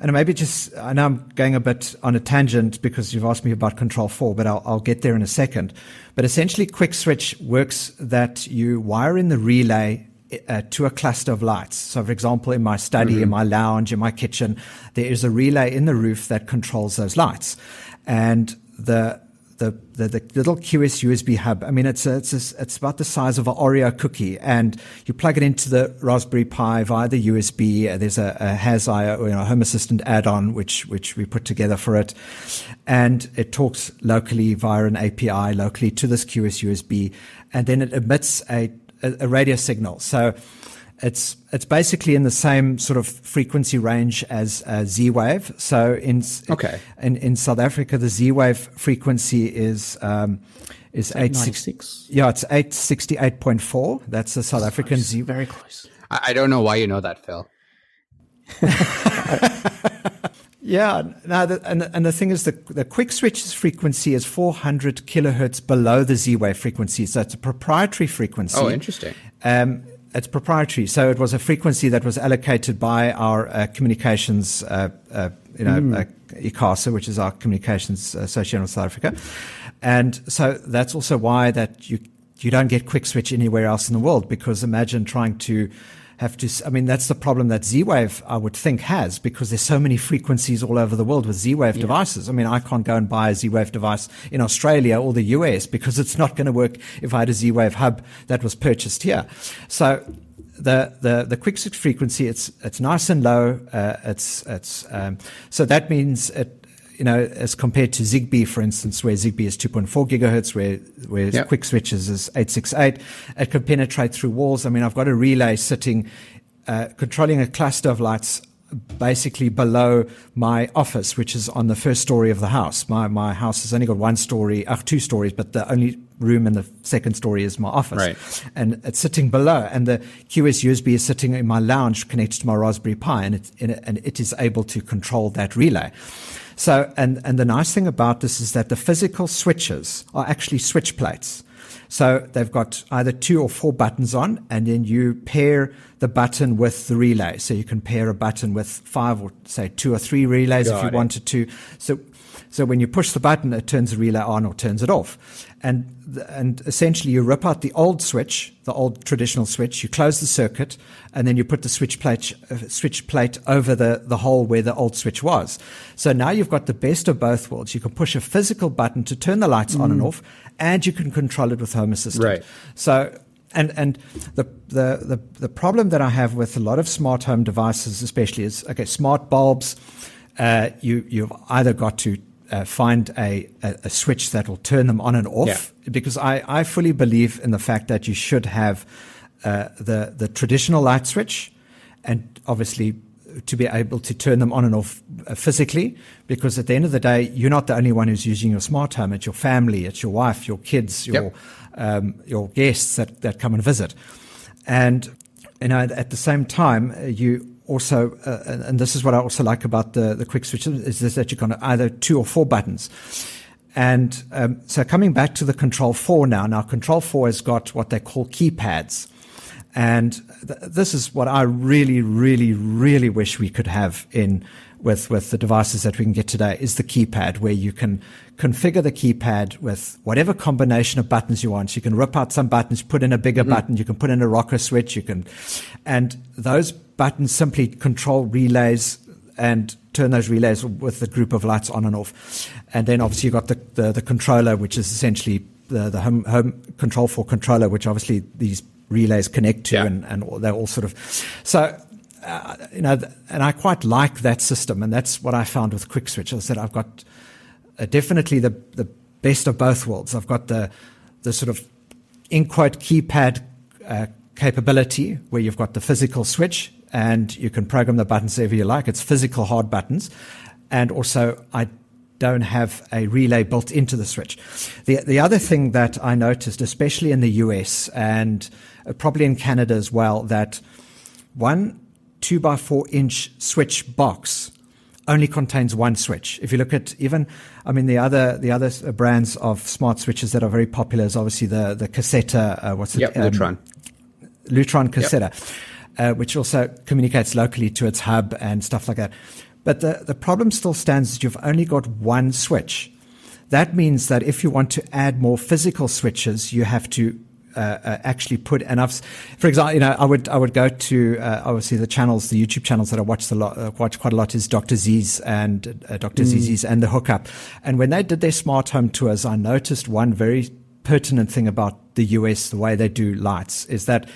and maybe just, I know I'm going a bit on a tangent because you've asked me about Control 4, but I'll, I'll get there in a second. But essentially, Qwik Switch works that you wire in the relay uh, to a cluster of lights. So, for example, in my study, mm-hmm. in my lounge, in my kitchen, there is a relay in the roof that controls those lights. And the the, the, the little QS USB hub. I mean, it's a, it's a, it's about the size of an Oreo cookie, and you plug it into the Raspberry Pi via the USB. Uh, there's a, a Hass.io, uh, you know, Home Assistant add-on which which we put together for it, and it talks locally via an API locally to this QS USB, and then it emits a a, a radio signal. So it's it's basically in the same sort of frequency range as uh, Z wave. So in okay. in in South Africa, the Z wave frequency is um, is eight six. Yeah, it's eight sixty eight point four. That's the South African close. Z. Very close. I, I don't know why you know that, Phil. yeah, now the, and and the thing is, the the qwik switch's frequency is 400 kilohertz below the Z wave frequency, so it's a proprietary frequency. Oh, interesting. Um, it's proprietary. So it was a frequency that was allocated by our uh, communications, uh, uh, you know, mm. ICASA, which is our communications association of South Africa. And so that's also why that you, you don't get qwik switch anywhere else in the world because imagine trying to have to. I mean, that's the problem that Z Wave, I would think, has because there's so many frequencies all over the world with Z Wave yeah. devices. I mean, I can't go and buy a Z Wave device in Australia or the US because it's not going to work if I had a Z Wave hub that was purchased here. So the the the quick frequency it's it's nice and low. Uh, it's it's um, so that means it you know, as compared to Zigbee, for instance, where Zigbee is 2.4 gigahertz, where, where yep. qwik switches is 868, it can penetrate through walls. I mean, I've got a relay sitting, uh, controlling a cluster of lights basically below my office, which is on the first story of the house. My, my house has only got one story, uh, two stories, but the only room in the second story is my office. Right. And it's sitting below. And the QS USB is sitting in my lounge connected to my Raspberry Pi, and it, and it is able to control that relay. So, and, and the nice thing about this is that the physical switches are actually switch plates. So they've got either two or four buttons on, and then you pair the button with the relay. So you can pair a button with five or say two or three relays got if you it. wanted to. So, so when you push the button, it turns the relay on or turns it off and and essentially you rip out the old switch, the old traditional switch. You close the circuit, and then you put the switch plate uh, switch plate over the the hole where the old switch was. So now you've got the best of both worlds. You can push a physical button to turn the lights mm. on and mm. off, and you can control it with Home Assistant. Right. So and and the, the the the problem that I have with a lot of smart home devices, especially, is okay, smart bulbs. Uh, you you've either got to uh, find a, a, a, switch that will turn them on and off yeah. because I, I fully believe in the fact that you should have uh, the the traditional light switch and obviously to be able to turn them on and off uh, physically because at the end of the day you're not the only one who's using your smart home it's your family it's your wife your kids your yep. um, your guests that, that come and visit and you know at the same time uh, you also, uh, and this is what I also like about the, the qwik switch, is this that you can either two or four buttons. And um, so coming back to the Control 4 now, now Control 4 has got what they call keypads. And th- this is what I really, really, really wish we could have in with, with the devices that we can get today is the keypad where you can configure the keypad with whatever combination of buttons you want. You can rip out some buttons, put in a bigger mm. button. You can put in a rocker switch. You can, and those buttons simply control relays and turn those relays with the group of lights on and off. And then obviously you've got the, the, the controller, which is essentially the, the home, home control for controller, which obviously these relays connect to, Yeah. and, and they're all sort of so. Uh, you know, and I quite like that system, and that's what I found with Qwik Switch. I said I've got uh, definitely the the best of both worlds. I've got the the sort of in quote keypad uh, capability where you've got the physical switch and you can program the buttons however you like. It's physical hard buttons, and also I don't have a relay built into the switch. The the other thing that I noticed, especially in the US and uh, probably in Canada as well, that one two by four inch switch box only contains one switch. If you look at even, I mean, the other the other uh, brands of smart switches that are very popular is obviously the the Caséta. Uh, what's it? Yep, um, Lutron. Lutron Caséta, uh, which also communicates locally to its hub and stuff like that. But the, the problem still stands that you've only got one switch. That means that if you want to add more physical switches, you have to uh, uh, actually put enough. For example, you know, I would I would go to uh, obviously the channels, the YouTube channels that I watch a lot, uh, watch quite a lot is Dr. Zzs and uh, Dr. Zzs and the Hookup. And when they did their smart home tours, I noticed one very pertinent thing about the US, the way they do lights, is that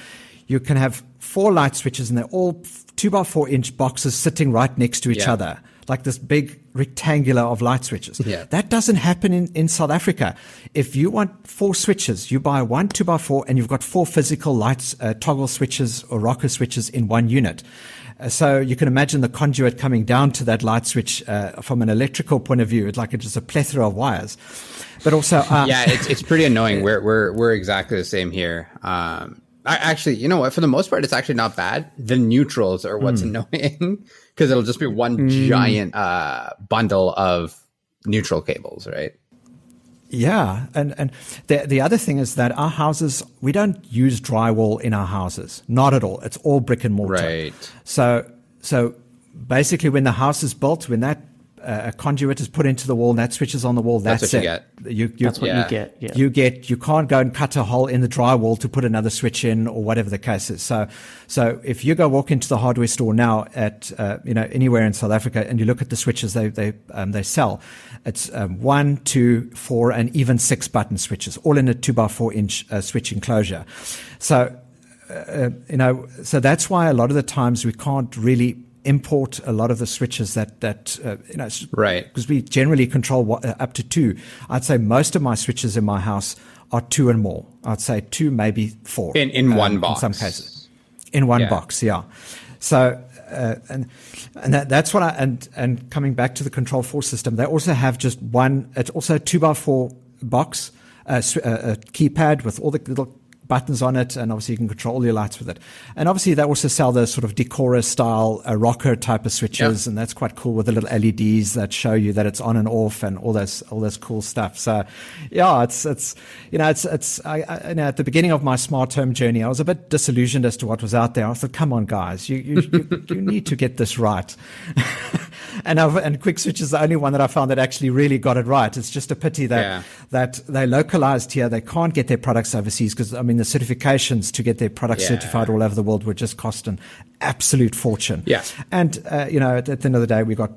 you can have four light switches and they're all two by four inch boxes sitting right next to each Yeah. other, like this big rectangular of light switches. Yeah. That doesn't happen in, in South Africa. If you want four switches, you buy one two by four and you've got four physical lights, uh, toggle switches or rocker switches in one unit. Uh, so you can imagine the conduit coming down to that light switch uh, from an electrical point of view. It's like it's just a plethora of wires. But also, uh, yeah, it's it's pretty annoying. We're we're we're exactly the same here. Um, I actually, you know what? For the most part, it's actually not bad. The neutrals are what's annoying because it'll just be one giant uh, bundle of neutral cables, right? Yeah, and and the the other thing is that our houses we don't use drywall in our houses, not at all. It's all brick and mortar. Right. So so basically, when the house is built, when that a conduit is put into the wall and that switches on the wall, that's, That's what you it. get. You, you, That's what Yeah. you get. Yeah. you get you can't go and cut a hole in the drywall to put another switch in or whatever the case is. So so if you go walk into the hardware store now at uh, you know anywhere in South Africa and you look at the switches they they um, they sell, it's um, one, two, four, and even six button switches, all in a two by four inch uh, switch enclosure. So uh, you know, so that's why a lot of the times we can't really import a lot of the switches that that uh, you know Right. because we generally control what, uh, up to two. I'd say most of my switches in my house are two and more. I'd say two, maybe four In in um, one box. In some cases, in one Yeah. box, yeah. So uh, and and that, that's what I and and coming back to the control four system, they also have just one. It's also a two by four box, uh, sw- uh, a keypad with all the little buttons on it, and obviously you can control your lights with it. And obviously they also sell the sort of Decora style uh, rocker type of switches, Yeah. and that's quite cool with the little LEDs that show you that it's on and off, and all those all this cool stuff. So, yeah, it's it's you know it's it's I, I, you know at the beginning of my smart home journey, I was a bit disillusioned as to what was out there. I thought, come on, guys, you you you, you need to get this right. and I've, and Qwik Switch is the only one that I found that actually really got it right. It's just a pity that Yeah. that they localized here. They can't get their products overseas because I mean the certifications to get their products Yeah. certified all over the world would just cost an absolute fortune. Yeah. and uh, you know at, at the end of the day we got.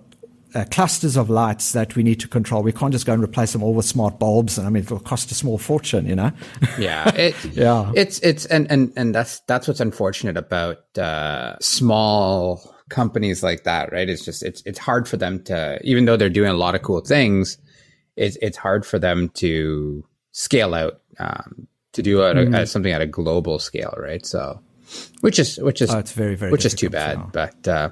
Uh, clusters of lights that we need to control. We can't just go and replace them all with smart bulbs, and I mean it'll cost a small fortune, you know. yeah it, Yeah. it's it's and and and that's that's what's unfortunate about uh small companies like that right it's just it's it's hard for them to even though they're doing a lot of cool things it's it's hard for them to scale out um to do it Mm-hmm. at something at a global scale right so which is which is Oh, it's very, very which is too bad yeah. but uh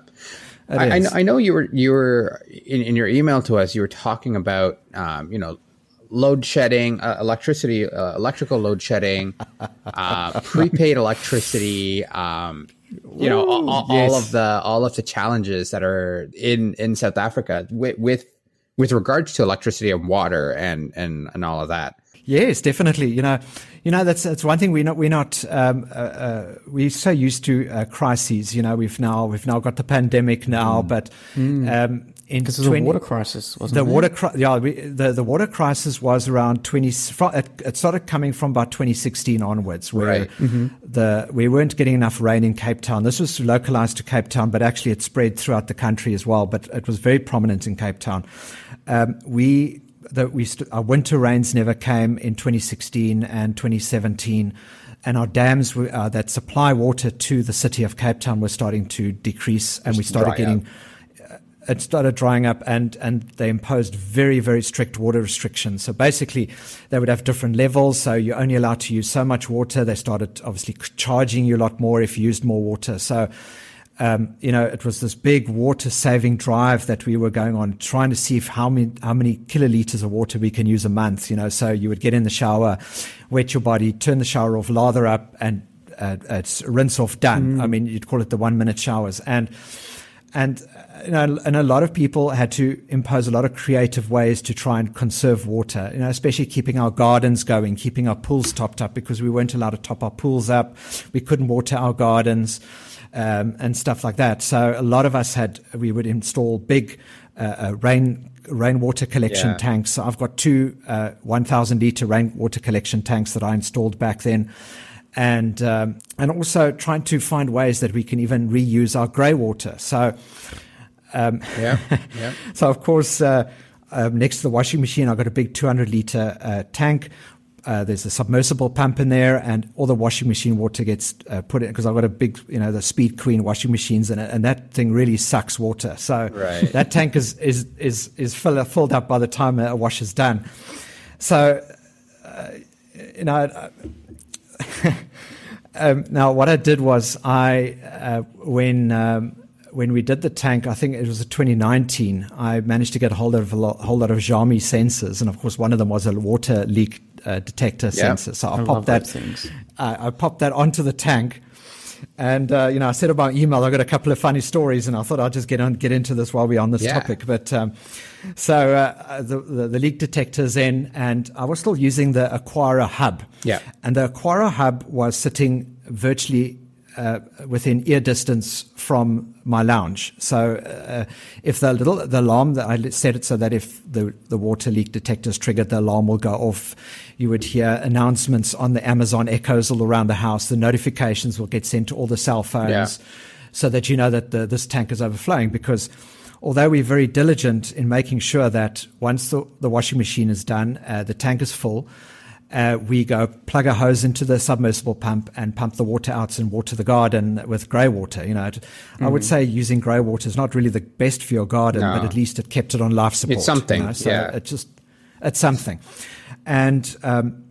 I, I, know, I know you were you were in, in your email to us. You were talking about um, you know load shedding, uh, electricity, uh, electrical load shedding, uh, prepaid electricity. Um, you know all, all, all yes. of the all of the challenges that are in in South Africa with with with regards to electricity and water and and and all of that. Yes, definitely. You know, you know that's that's one thing we're not we're not um, uh, uh, we're so used to uh, crises. You know, we've now we've now got the pandemic now, but um, in Because there's a water crisis, wasn't the there? water cri- yeah we, the the water crisis was around 20 fro- it, it started coming from about 2016 onwards where Right. the we weren't getting enough rain in Cape Town this was localized to Cape Town but actually it spread throughout the country as well but it was very prominent in Cape Town um, we the, we st- our winter rains never came in 2016 and 2017 and our dams uh, that supply water to the city of Cape Town were starting to decrease, and we started getting. It started drying up, and and they imposed very very strict water restrictions. So basically, they would have different levels. So you're only allowed to use so much water. They started obviously charging you a lot more if you used more water. So um, you know, it was this big water saving drive that we were going on, trying to see if how many how many kiloliters of water we can use a month. You know, so you would get in the shower, wet your body, turn the shower off, lather up, and uh, it's rinse off done. Mm. I mean, you'd call it the one minute showers, and and you know, and a lot of people had to impose a lot of creative ways to try and conserve water. You know, especially keeping our gardens going, keeping our pools topped up because we weren't allowed to top our pools up. We couldn't water our gardens um, and stuff like that. So a lot of us had we would install big uh, uh, rain rainwater collection yeah. tanks. So I've got two uh, 1,000 liter rainwater collection tanks that I installed back then. And um, and also trying to find ways that we can even reuse our grey water. So um, yeah, yeah. so of course, uh, um, next to the washing machine, I've got a big 200 liter uh, tank uh, there's a submersible pump in there, and all the washing machine water gets uh, put in because I've got a big, you know, the Speed Queen washing machines in it, and that thing really sucks water. So right. that tank is is is is fill, filled up by the time a wash is done. So, uh, you know. um, now, what I did was I, uh, when um, when we did the tank, I think it was 2019, I managed to get a hold of a lot, whole lot of Xiaomi sensors. And of course, one of them was a water leak uh, detector yep. sensor. So I, I popped that, uh, I popped that onto the tank. And uh, you know, I said about email. I got a couple of funny stories, and I thought I'd just get on, get into this while we're on this yeah. topic. But um, so uh, the, the, the leak detectors in, and I was still using the Aqara hub. Yeah, and the Aqara hub was sitting virtually uh, within ear distance from my lounge. So uh, if the little the alarm that I set it so that if the the water leak detector is triggered, the alarm will go off. You would hear announcements on the Amazon Echoes all around the house. The notifications will get sent to all the cell phones, yeah. so that you know that the, this tank is overflowing. Because although we're very diligent in making sure that once the, the washing machine is done, uh, the tank is full uh, we go plug a hose into the submersible pump and pump the water out and water the garden with grey water. You know, mm-hmm. I would mm-hmm. say using grey water is not really the best for your garden, no. but at least it kept it on life support. It's something. You know? So yeah. it just it's something. And um,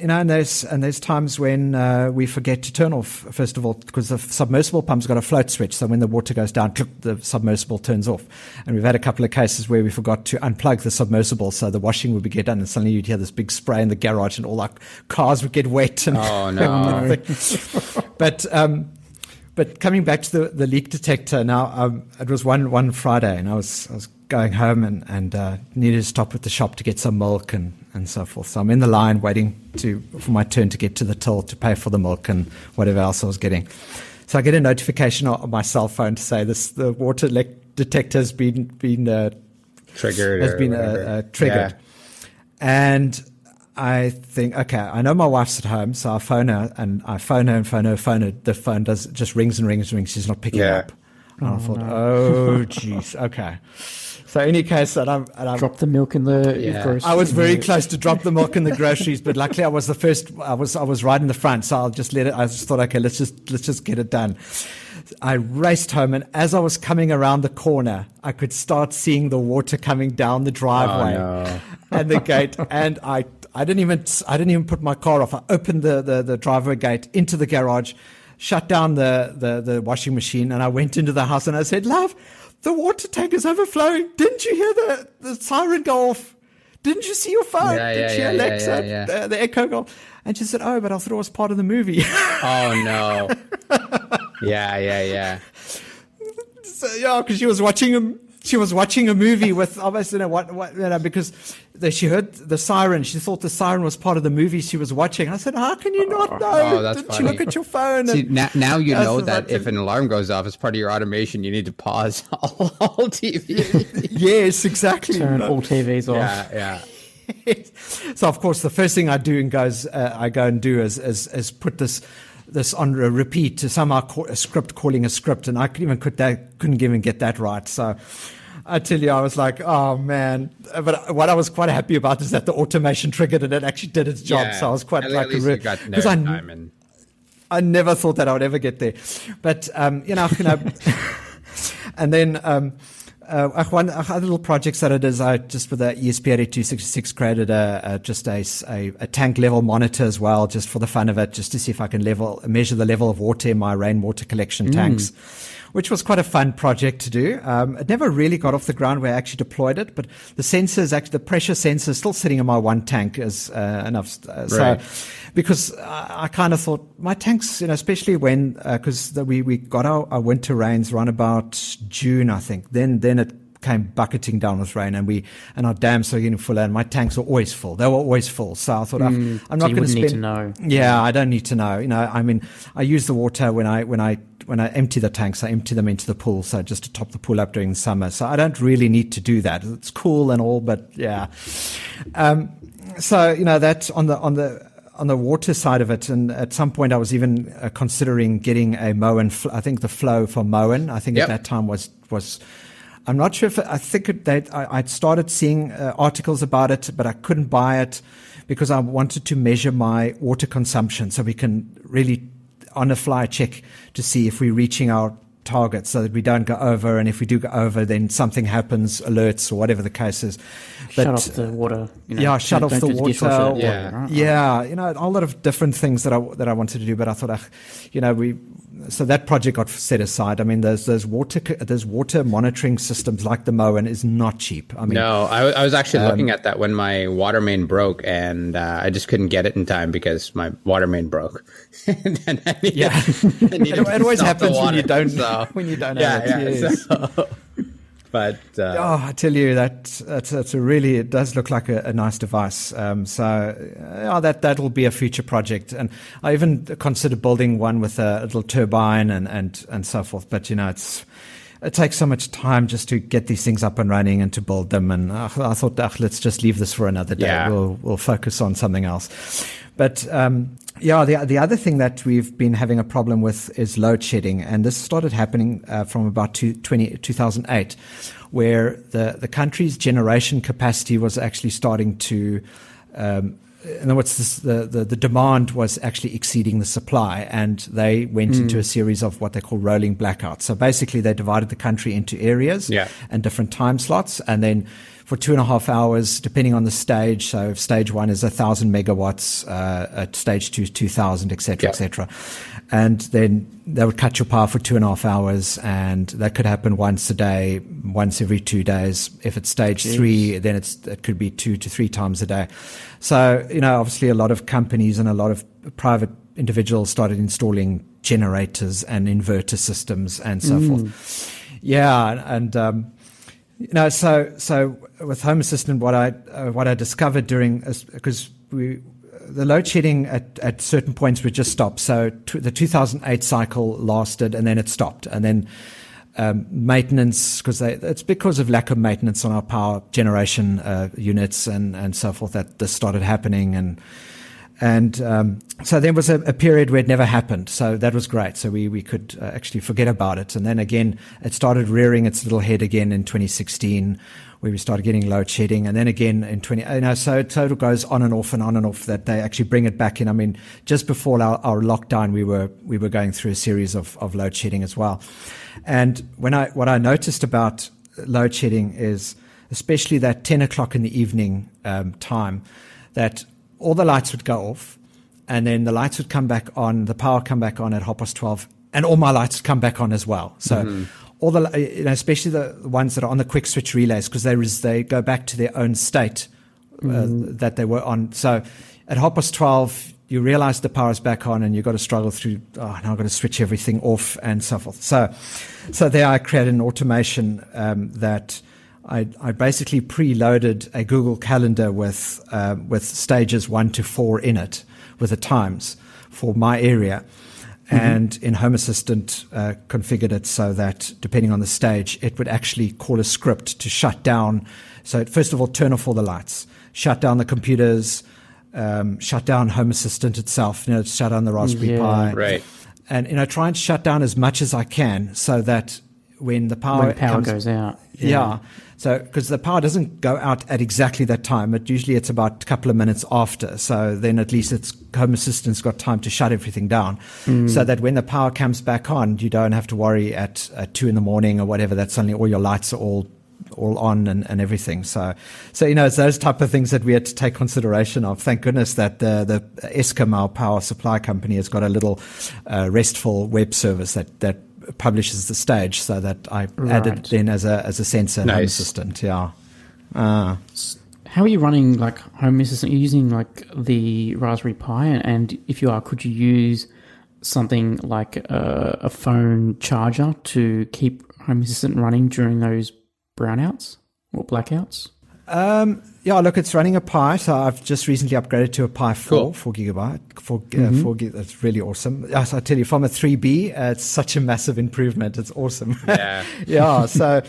you know, and there's and there's times when uh, we forget to turn off. First of all, because the submersible pump's got a float switch, so when the water goes down, the submersible turns off. And we've had a couple of cases where we forgot to unplug the submersible, so the washing would be get done, and suddenly you'd hear this big spray in the garage, and all our cars would get wet. And oh no! but um, but coming back to the, the leak detector now, um, it was one one Friday, and I was I was going home and and uh, needed to stop at the shop to get some milk and and so forth. So I'm in the line waiting to for my turn to get to the till to pay for the milk and whatever else I was getting. So I get a notification on my cell phone to say this the water detector has been been uh, triggered has been uh, uh, triggered, yeah. and I think okay, I know my wife's at home, so I phone her and I phone her and phone her, phone her. The phone does just rings and rings and rings. She's not picking yeah. up. And oh, I thought, no. oh, jeez, okay. So any case that I'm, and I'm drop the milk in the yeah. I was very close to drop the milk in the groceries, but luckily I was the first. I was I was right in the front, so I'll just let it. I just thought, okay, let's just let's just get it done. I raced home, and as I was coming around the corner, I could start seeing the water coming down the driveway oh, no. and the gate, and I I didn't even I didn't even put my car off. I opened the the, the driveway gate into the garage shut down the, the, the washing machine and I went into the house and I said, Love, the water tank is overflowing. Didn't you hear the, the siren go off? Didn't you see your phone? Yeah, Did yeah, you hear yeah, Alexa, yeah, the, the, echo go? And she said, Oh, but I thought it was part of the movie. oh, no. yeah, yeah, yeah. So, yeah, because she was watching him she was watching a movie with obviously you know what, what you know because the, she heard the siren. She thought the siren was part of the movie she was watching. I said how can you not oh, know? oh, that's didn't funny. you look at your phone See, now, now you know that if an alarm goes off as part of your automation. You need to pause all, all tv yes exactly. Turn all tvs off. Yeah yeah. So of course the first thing i do and goes uh, i go and do is, is is put this this on a repeat to somehow call, a script calling a script, and I couldn't even could that, couldn't even get that right. So I tell you, I was like, oh man. But what I was quite happy about is that the automation triggered and it actually did its job. Yeah, so I was quite like, because I, and... I never thought that I would ever get there. But, um, you know, you know, and then, um, uh, one other little projects that I did is I just with the ESP 8266 created a, a just a, a, a, tank level monitor as well, just for the fun of it, just to see if I can level measure the level of water in my rainwater collection mm. tanks which was quite a fun project to do. Um, it never really got off the ground where I actually deployed it, but the sensors, actually, the pressure sensor is still sitting in my one tank is uh, enough. Uh, right. So, because I, I kind of thought my tanks, you know, especially when, because uh, we, we got our, our winter rains around about June, I think, then, then it came bucketing down with rain and we and our dams are getting fuller and my tanks are always full they were always full so i thought mm, i'm not so going to spend need to know. yeah i don't need to know you know i mean i use the water when i when i when I empty the tanks, I empty them into the pool. So just to top the pool up during the summer. So I don't really need to do that. It's cool and all, but yeah. Um, so, you know, that on the, on the, on the water side of it, and at some point I was even uh, considering getting a Moen. Fl- I think the flow for Moen. I think yep. at that time was was. I'm not sure if I think that I, would started seeing uh, articles about it, but I couldn't buy it because I wanted to measure my water consumption so we can really on a fly check to see if we're reaching our target so that we don't go over. And if we do go over, then something happens, alerts or whatever the case is. But, shut off the water. You know, yeah, shut off the water. Or, yeah, yeah, you know, a lot of different things that I that I wanted to do. But I thought, uh, you know, we so that project got set aside. I mean, there's there's water there's water monitoring systems like the Moen is not cheap. I mean, no, I, I was actually um, looking at that when my water main broke, and uh, I just couldn't get it in time because my water main broke. and yeah, it, it always happens water, when you don't so. when you don't yeah, have it. Yeah, so. But uh, oh, I tell you that that's, that's a really it does look like a, a nice device. Um, so oh, that that will be a future project, and I even consider building one with a little turbine and and and so forth. But you know, it's it takes so much time just to get these things up and running and to build them. And uh, I thought, uh, let's just leave this for another day. Yeah. We'll we'll focus on something else. But um, yeah, the the other thing that we've been having a problem with is load shedding, and this started happening uh, from about two, 20, 2008, where the the country's generation capacity was actually starting to. Um, in other words, the, the, the demand was actually exceeding the supply, and they went mm. into a series of what they call rolling blackouts. So basically, they divided the country into areas yeah. and different time slots, and then for two and a half hours, depending on the stage. So if stage one is a thousand megawatts, uh, at stage two, is 2000, etc., cetera, yeah. et cetera. And then they would cut your power for two and a half hours and that could happen once a day, once every two days. If it's stage Jeez. three, then it's, it could be two to three times a day. So, you know, obviously a lot of companies and a lot of private individuals started installing generators and inverter systems and so mm. forth. Yeah. And, um, you know, so so with Home Assistant, what I uh, what I discovered during because we the load shedding at, at certain points would just stop. So the 2008 cycle lasted and then it stopped, and then um, maintenance because it's because of lack of maintenance on our power generation uh, units and and so forth that this started happening and and um, so there was a, a, period where it never happened. So that was great. So we, we could uh, actually forget about it. And then again, it started rearing its little head again in 2016, where we started getting load shedding. And then again in 20, you know, so it of goes on and off and on and off that they actually bring it back in. I mean, just before our, our lockdown, we were, we were going through a series of, of load shedding as well. And when I, what I noticed about load shedding is, especially that 10 o'clock in the evening um, time, that all the lights would go off, and then the lights would come back on, the power come back on at half past 12, and all my lights come back on as well. So, mm-hmm. All the, you know, especially the ones that are on the qwik switch relays, because they, they go back to their own state uh, mm-hmm. that they were on. So, at half past 12, you realize the power is back on and you've got to struggle through, oh, now I've got to switch everything off and so forth. So, so there I created an automation um, that I, I basically preloaded a Google Calendar with uh, with stages one to four in it, with the times for my area. And in Home Assistant uh, configured it so that depending on the stage, it would actually call a script to shut down. So first of all, turn off all the lights, shut down the computers, um, shut down Home Assistant itself, you know, shut down the Raspberry yeah, Pi, right, and you know, try and shut down as much as I can so that when the power, when power comes, goes out. Yeah. yeah. So, because the power doesn't go out at exactly that time, but usually it's about a couple of minutes after. So then at least it's Home Assistant's got time to shut everything down, mm. so that when the power comes back on, you don't have to worry at, two in the morning or whatever that suddenly all your lights are all all on and, and everything. So, so you know, it's those type of things that we had to take consideration of. Thank goodness that the the Eskom, our power supply company, has got a little uh, RESTful web service that that publishes the stage, so that I right. added in as a as a sensor nice. home assistant. Yeah. Uh, how are you running like home assistant? You're using like the Raspberry Pi, and if you are, could you use something like a, a phone charger to keep Home Assistant running during those brownouts or blackouts? Um, yeah, look, it's running a Pi. So I've just recently upgraded to a Pi 4, cool. 4 gigabyte. 4, uh, mm-hmm. 4 gig, that's really awesome. Yes, I tell you, from a 3B, uh, it's such a massive improvement. It's awesome. Yeah. yeah. So,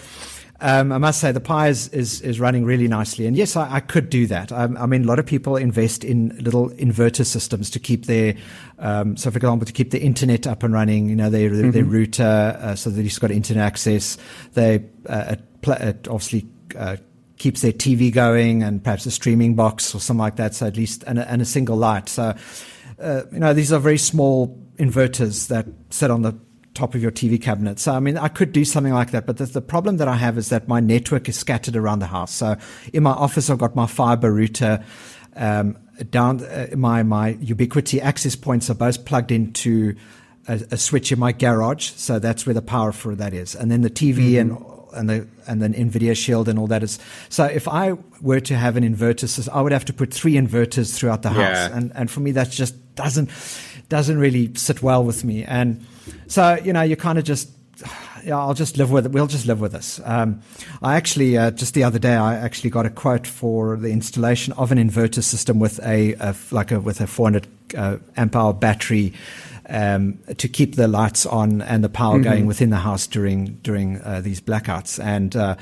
um, I must say the Pi is, is, is running really nicely. And yes, I, I could do that. I, I, mean, a lot of people invest in little inverter systems to keep their, um, so for example, to keep the internet up and running, you know, their, mm-hmm. their router, uh, so that he's got internet access. They, uh, obviously, uh, keeps their TV going and perhaps a streaming box or something like that. So at least, and a, and a single light. So, uh, you know, these are very small inverters that sit on the top of your TV cabinet. So, I mean, I could do something like that, but the, the, problem that I have is that my network is scattered around the house. So, in my office, I've got my fiber router. Um, down uh, my my Ubiquiti access points are both plugged into a, a, switch in my garage, so that's where the power for that is. And then the TV mm-hmm. and and the and then NVIDIA Shield and all that is. So if I were to have an inverter system, I would have to put three inverters throughout the house, yeah. and and for me that just doesn't doesn't really sit well with me. And so you know you kind of just yeah, I'll just live with it. We'll just live with this. Um, I actually, uh, just the other day, I actually got a quote for the installation of an inverter system with a, a like a with a 400 uh, amp hour battery um, to keep the lights on and the power mm-hmm. going within the house during during uh, these blackouts. And uh,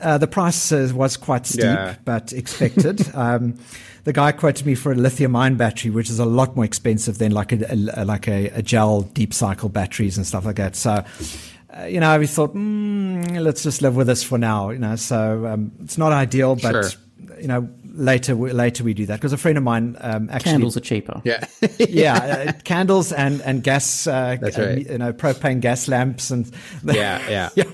uh, the price was quite steep, yeah. but expected. um, the guy quoted me for a lithium ion battery, which is a lot more expensive than like a, a like a, a, gel deep cycle batteries and stuff like that. So. Uh, you know, we thought, mm, let's just live with this for now. You know, so um, it's not ideal, but sure. You know, later later we do that because a friend of mine um, actually candles are cheaper. Yeah, yeah, uh, candles and and gas. Uh, That's right. you know, propane gas lamps and yeah, yeah, yeah,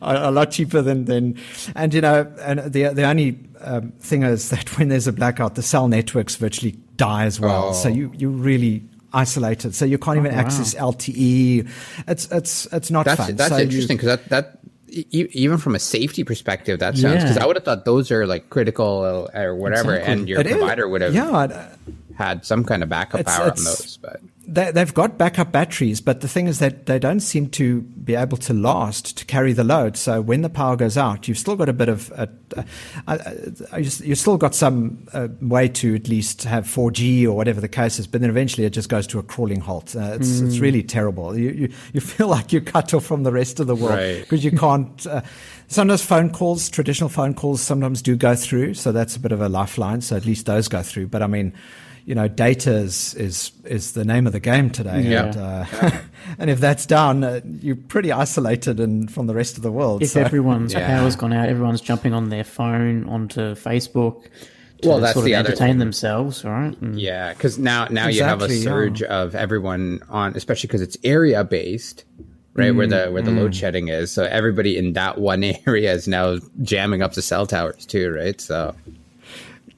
a, lot cheaper than than and you know and the the only um, thing is that when there's a blackout, the cell networks virtually die as well. Oh. So you you really isolated, so you can't even oh, wow. access LTE. It's it's it's not that's, fun. That's so interesting because that that even from a safety perspective, that sounds because yeah. I would have thought those are like critical or whatever, exactly. and your it provider would have yeah, had some kind of backup it's, power it's, on those. But they, have got backup batteries, but the thing is that they don't seem to be able to last to carry the load. So when the power goes out, you've still got a bit of, a, you've still got some uh, way to at least have 4G or whatever the case is, but then eventually it just goes to a crawling halt. Uh, it's, mm. it's hmm. really terrible. You, you, you feel like you're cut off from the rest of the world because right. you can't. Uh, sometimes phone calls, traditional phone calls, sometimes do go through, so that's a bit of a lifeline. So at least those go through. But I mean you know, data is is is the name of the game today. Yeah. And, uh, and if that's down, uh, you're pretty isolated and from the rest of the world. If so. everyone's yeah. power's gone out, everyone's jumping on their phone onto Facebook. To well, that's sort of the entertain thing. themselves, right? And yeah, because now now exactly, you have a surge yeah. of everyone on, especially because it's area based right mm, where the where the mm. load shedding is so everybody in that one area is now jamming up the cell towers too right so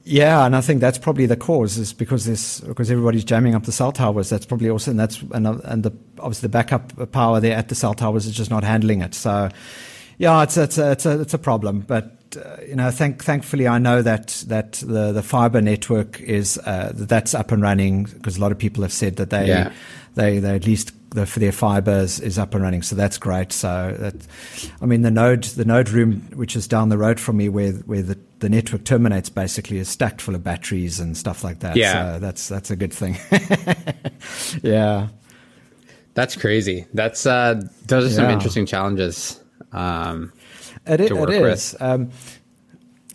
yeah, and I think that's probably the cause is because this because everybody's jamming up the cell towers. That's probably also and that's and, and the obviously the backup power there at the cell towers is just not handling it. So yeah, it's it's a, it's a, it's a problem, but. Uh, you know, thank, thankfully, I know that that the, the fiber network is uh, that's up and running because a lot of people have said that they yeah. They they at least the, for their fibers is up and running. So that's great. So that, I mean, the node, the node room, which is down the road from me where, where the, the network terminates basically is stacked full of batteries and stuff like that. Yeah. So that's, that's a good thing. yeah. That's crazy. That's, uh, those are some yeah. interesting challenges. Um, it, it is. Um,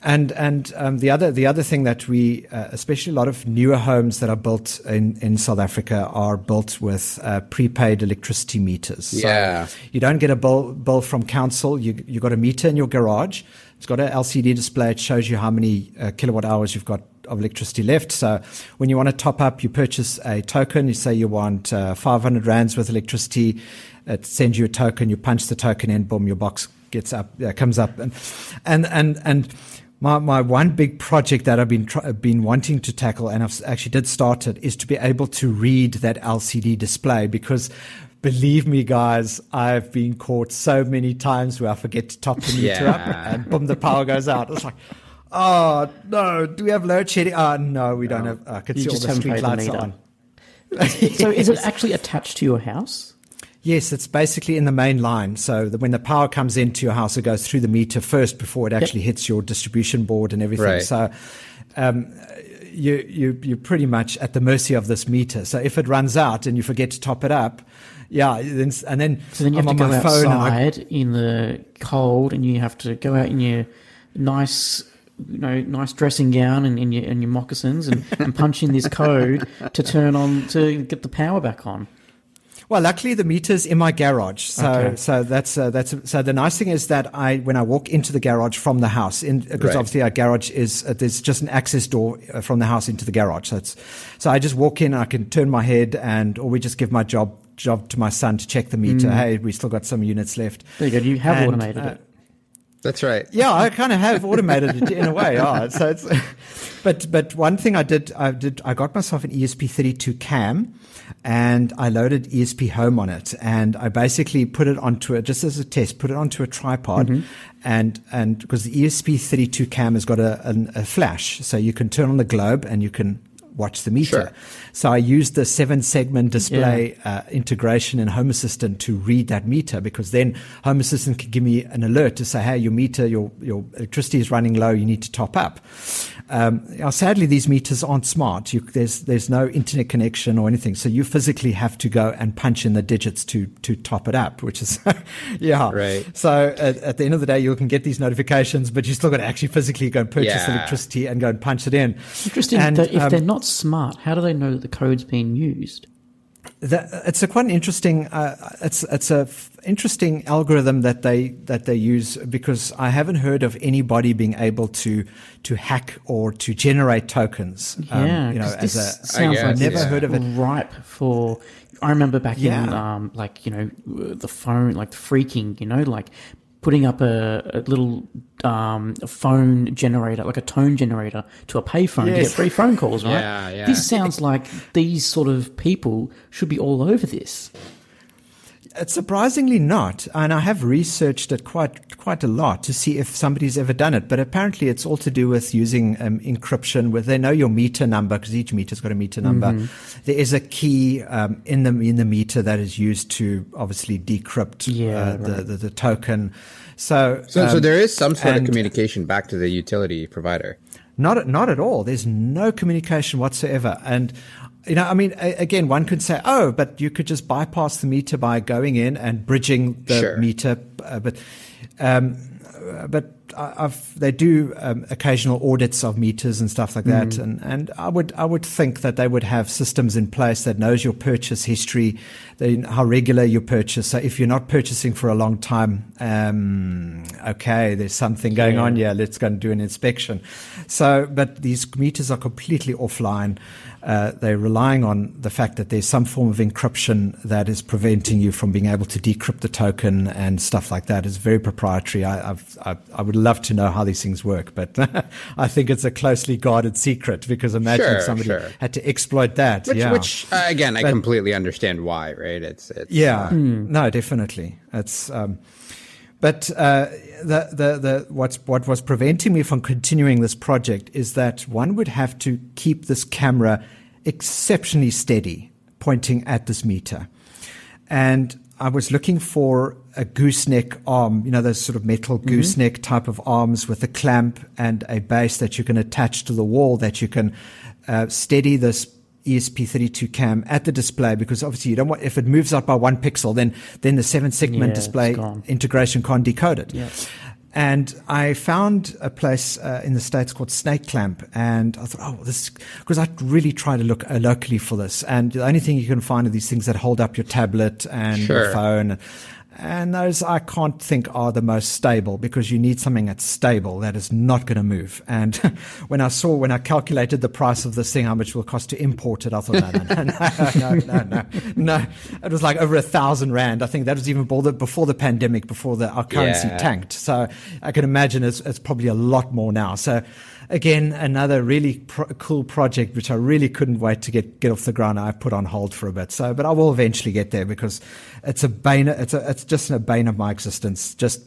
And and um, the other the other thing that we, uh, especially a lot of newer homes that are built in, in South Africa, are built with uh, prepaid electricity meters. So Yeah. you don't get a bill bill from council. You you got a meter in your garage. It's got an LCD display. It shows you how many uh, kilowatt hours you've got of electricity left. So when you want to top up, you purchase a token. You say you want uh, 500 rands worth of electricity. It sends you a token. You punch the token in. Boom, your box gets up, uh, comes up, and and and and. My, my one big project that I've been try, uh, been wanting to tackle, and I've actually did start it, is to be able to read that LCD display because believe me, guys, I've been caught so many times where I forget to top the meter up and boom, the power goes out. It's like, oh no, do we have load shedding? Oh no, we don't have. I can You see all just the haven't street lights on. So is it actually attached to your house? Yes, it's basically in the main line. So that when the power comes into your house, it goes through the meter first before it actually hits your distribution board and everything. Right. So um, you you you're pretty much at the mercy of this meter. So if it runs out and you forget to top it up, yeah, then and then So then you I'm have to on go and I- outside in the cold, and you have to go out in your nice, you know, nice dressing gown and, and your and your moccasins, and, and punch in this code to turn on to get the power back on. Well, luckily the meter's in my garage, so Okay. so that's uh, that's so the nice thing is that I when I walk into the garage from the house, because Right. obviously our garage is uh, there's just an access door uh, from the house into the garage. So it's so I just walk in, I can turn my head, and or we just give my job job to my son to check the meter. Hey, we still got some units left. There you go. You have And, automated uh, it. That's right. yeah, I kind of have automated it in a way. Yeah. Oh, so it's, but but one thing I did, I did, I got myself an ESP32 cam, and I loaded ESP Home on it, and I basically put it onto it just as a test, put it onto a tripod, mm-hmm. and and because the ESP32 cam has got a, an, a flash, so you can turn on the globe and you can watch the meter. Sure. So I used the seven segment display uh, integration in Home Assistant to read that meter because then Home Assistant can give me an alert to say, hey, your meter, your, your electricity is running low, you need to top up. Um, now, sadly, these meters aren't smart. You, there's, there's no internet connection or anything. So you physically have to go and punch in the digits to, to top it up, which is, yeah. Right. So at, at the end of the day, you can get these notifications, but you still got to actually physically go and purchase Yeah. electricity and go and punch it in. Interesting. And, that if um, they're not smart, how do they know that the code's being used? That, it's a quite an interesting. Uh, it's it's a f- interesting algorithm that they that they use because I haven't heard of anybody being able to to hack or to generate tokens. um, Yeah, you know, as a sounds guess, like never it's heard of it. ripe for. I remember back in um, like you know the phone, like the freaking, you know, like putting up a, a little um, a phone generator, like a tone generator, to a payphone to get free phone calls. Right? Yeah, yeah. This sounds like these sort of people should be all over this. It's surprisingly not, and I have researched it quite quite a lot to see if somebody's ever done it. But apparently, it's all to do with using um, encryption, where they know your meter number because each meter's got a meter number. Mm-hmm. There is a key um, in the in the meter that is used to obviously decrypt Yeah, uh, the, right. the the token. So So, so um, there is some sort and- of communication back to the utility provider. Not not at all. There's no communication whatsoever. And you know, I mean, again, one could say, "Oh, but you could just bypass the meter by going in and bridging the Sure. meter." Uh, but um, but I've, they do um, occasional audits of meters and stuff like that, and and I would I would think that they would have systems in place that knows your purchase history, they, how regular you purchase. So if you're not purchasing for a long time, um, okay, there's something going Yeah. on. Yeah, let's go and do an inspection. So, but these meters are completely offline. Uh, they're relying on the fact that there's some form of encryption that is preventing you from being able to decrypt the token and stuff like that. It's very proprietary. I, I've, I, I would love to know how these things work, but I think it's a closely guarded secret because imagine Sure, if somebody sure. had to exploit that. Which, yeah. which uh, again, I But- completely understand why, right? It's, it's Yeah, no, definitely. It's, um, but uh, the, the the what's what was preventing me from continuing this project is that one would have to keep this camera exceptionally steady, pointing at this meter, and I was looking for a gooseneck arm, you know, those sort of metal gooseneck type of arms with a clamp and a base that you can attach to the wall that you can uh, steady this ESP32 cam at the display because obviously you don't want if it moves up by one pixel then then the seven segment Yeah, display integration can't decode it. And I found a place uh, in the States called Snake Clamp. And I thought, oh, this, because I really try to look uh, locally for this. And the only thing you can find are these things that hold up your tablet and Sure. your phone. And those I can't think are the most stable because you need something that's stable that is not going to move. And when I saw, when I calculated the price of this thing, how much it will cost to import it, I thought, no, no, no, no, no, no, no. It was like over a thousand rand. I think that was even before the, before the pandemic, before the, our currency Yeah. tanked. So I can imagine it's, it's probably a lot more now. So again, another really pro- cool project, which I really couldn't wait to get, get off the ground. I put on hold for a bit. So, but I will eventually get there because it's a bane, it's a, it's just a bane of my existence. Just,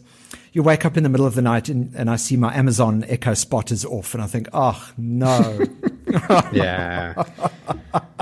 you wake up in the middle of the night and, and I see my Amazon Echo Spot is off and I think, oh no. Yeah.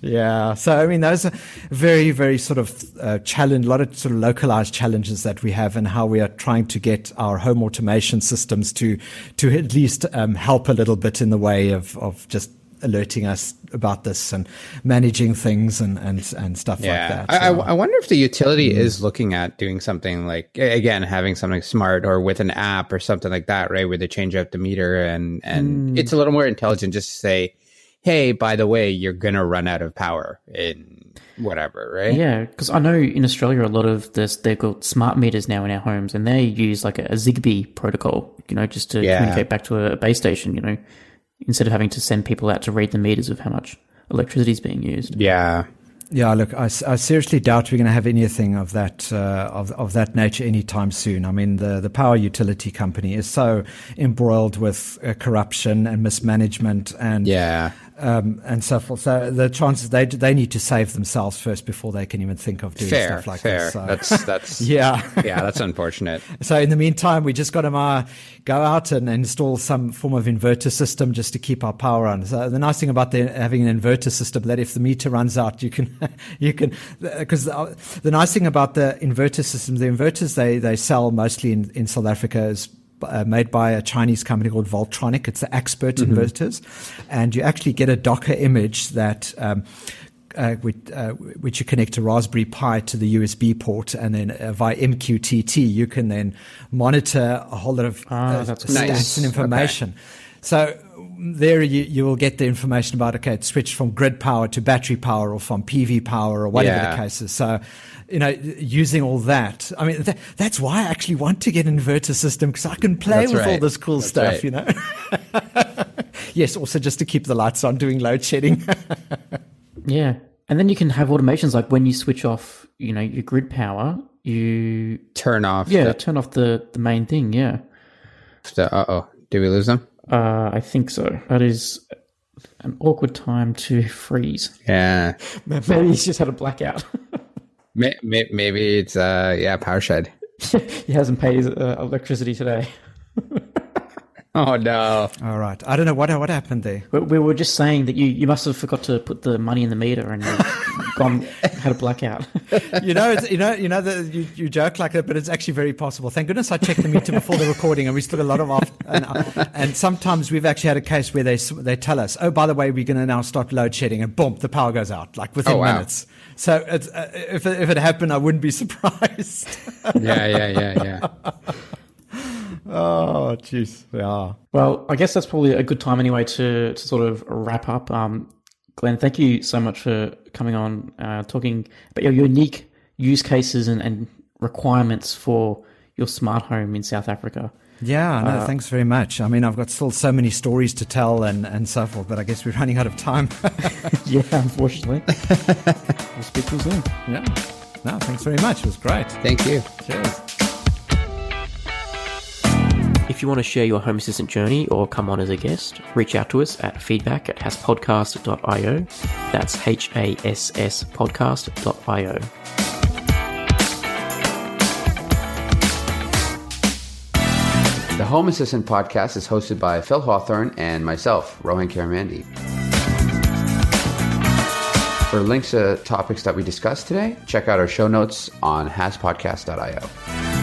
Yeah. So, I mean, those are very, very sort of uh, challenge, a lot of sort of localized challenges that we have and how we are trying to get our home automation systems to, to at least um, help a little bit in the way of, of just alerting us about this and managing things and, and, and stuff Yeah, like that. I, I, I wonder if the utility mm-hmm. is looking at doing something like again having something smart or with an app or something like that, right? Where they change out the meter and and mm. it's a little more intelligent. Just to say, hey, by the way, you're gonna run out of power in whatever, right? Yeah, because I know in Australia a lot of this they've got smart meters now in our homes, and they use like a, a Zigbee protocol, you know, just to Yeah. communicate back to a, base station, you know, instead of having to send people out to read the meters of how much electricity is being used. Yeah. Yeah, look, I, I seriously doubt we're going to have anything of that uh, of of that nature anytime soon. I mean, the the power utility company is so embroiled with uh, corruption and mismanagement and Yeah. Um, and so forth. So the chances they they need to save themselves first before they can even think of doing Fair. stuff like fair. this. So. That's that's yeah. yeah. That's unfortunate. So in the meantime, we just got to uh, go out and install some form of inverter system just to keep our power on. So the nice thing about the, having an inverter system that if the meter runs out, you can you can because the, the nice thing about the inverter system, the inverters they they sell mostly in in South Africa is. Uh, made by a Chinese company called Voltronic. It's the Axpert inverters, and you actually get a Docker image that um, uh, which, uh, which you connect a Raspberry Pi to the USB port, and then uh, via MQTT you can then monitor a whole lot of Ah, uh, stats Nice. and information. So there you, you will get the information about okay, it switched from grid power to battery power, or from PV power, or whatever Yeah. the case is. So you know, using all that, I mean, that, that's why I actually want to get an inverter system because I can play That's with all this cool That's stuff. right. You know. yes, also just to keep the lights on, doing load shedding. Yeah, and then you can have automations like when you switch off, you know, your grid power, you Turn off. yeah The, turn off the the main thing. Yeah, the, uh oh. Did we lose them? Uh, I think so. That is an awkward time to freeze. Yeah. Maybe he's just had a blackout. May, may, maybe it's uh yeah power shed. he hasn't paid his uh, electricity today. Oh no. all right, I don't know what what happened there. We, we were just saying that you, you must have forgot to put the money in the meter and you've gone had a blackout. you know, it's, you know, you know that you, you joke like that, but it's actually very possible. Thank goodness I checked the meter before the recording, and we still got a lot of off. And, uh, and sometimes we've actually had a case where they they tell us, "Oh, by the way, we're going to now start load shedding," and boom, the power goes out like within Oh, wow. minutes. So it's, uh, if it, if it happened, I wouldn't be surprised. Yeah, yeah, yeah, yeah. oh, jeez, yeah. Well, I guess that's probably a good time anyway to, to sort of wrap up. Um, Glen, thank you so much for coming on, uh, talking about your unique use cases and, and requirements for your smart home in South Africa. Yeah, no, thanks very much. I mean, I've got still so many stories to tell and, and so forth, but I guess we're running out of time. yeah, unfortunately. we'll speak to you soon. yeah. No, thanks very much. It was great. Thank you. Cheers. If you want to share your Home Assistant journey or come on as a guest, reach out to us at feedback at hasspodcast.io. That's H A S S podcast.io. The Home Assistant podcast is hosted by Phil Hawthorne and myself, Rohan Karamandi. For links to topics that we discussed today, check out our show notes on hasspodcast.io.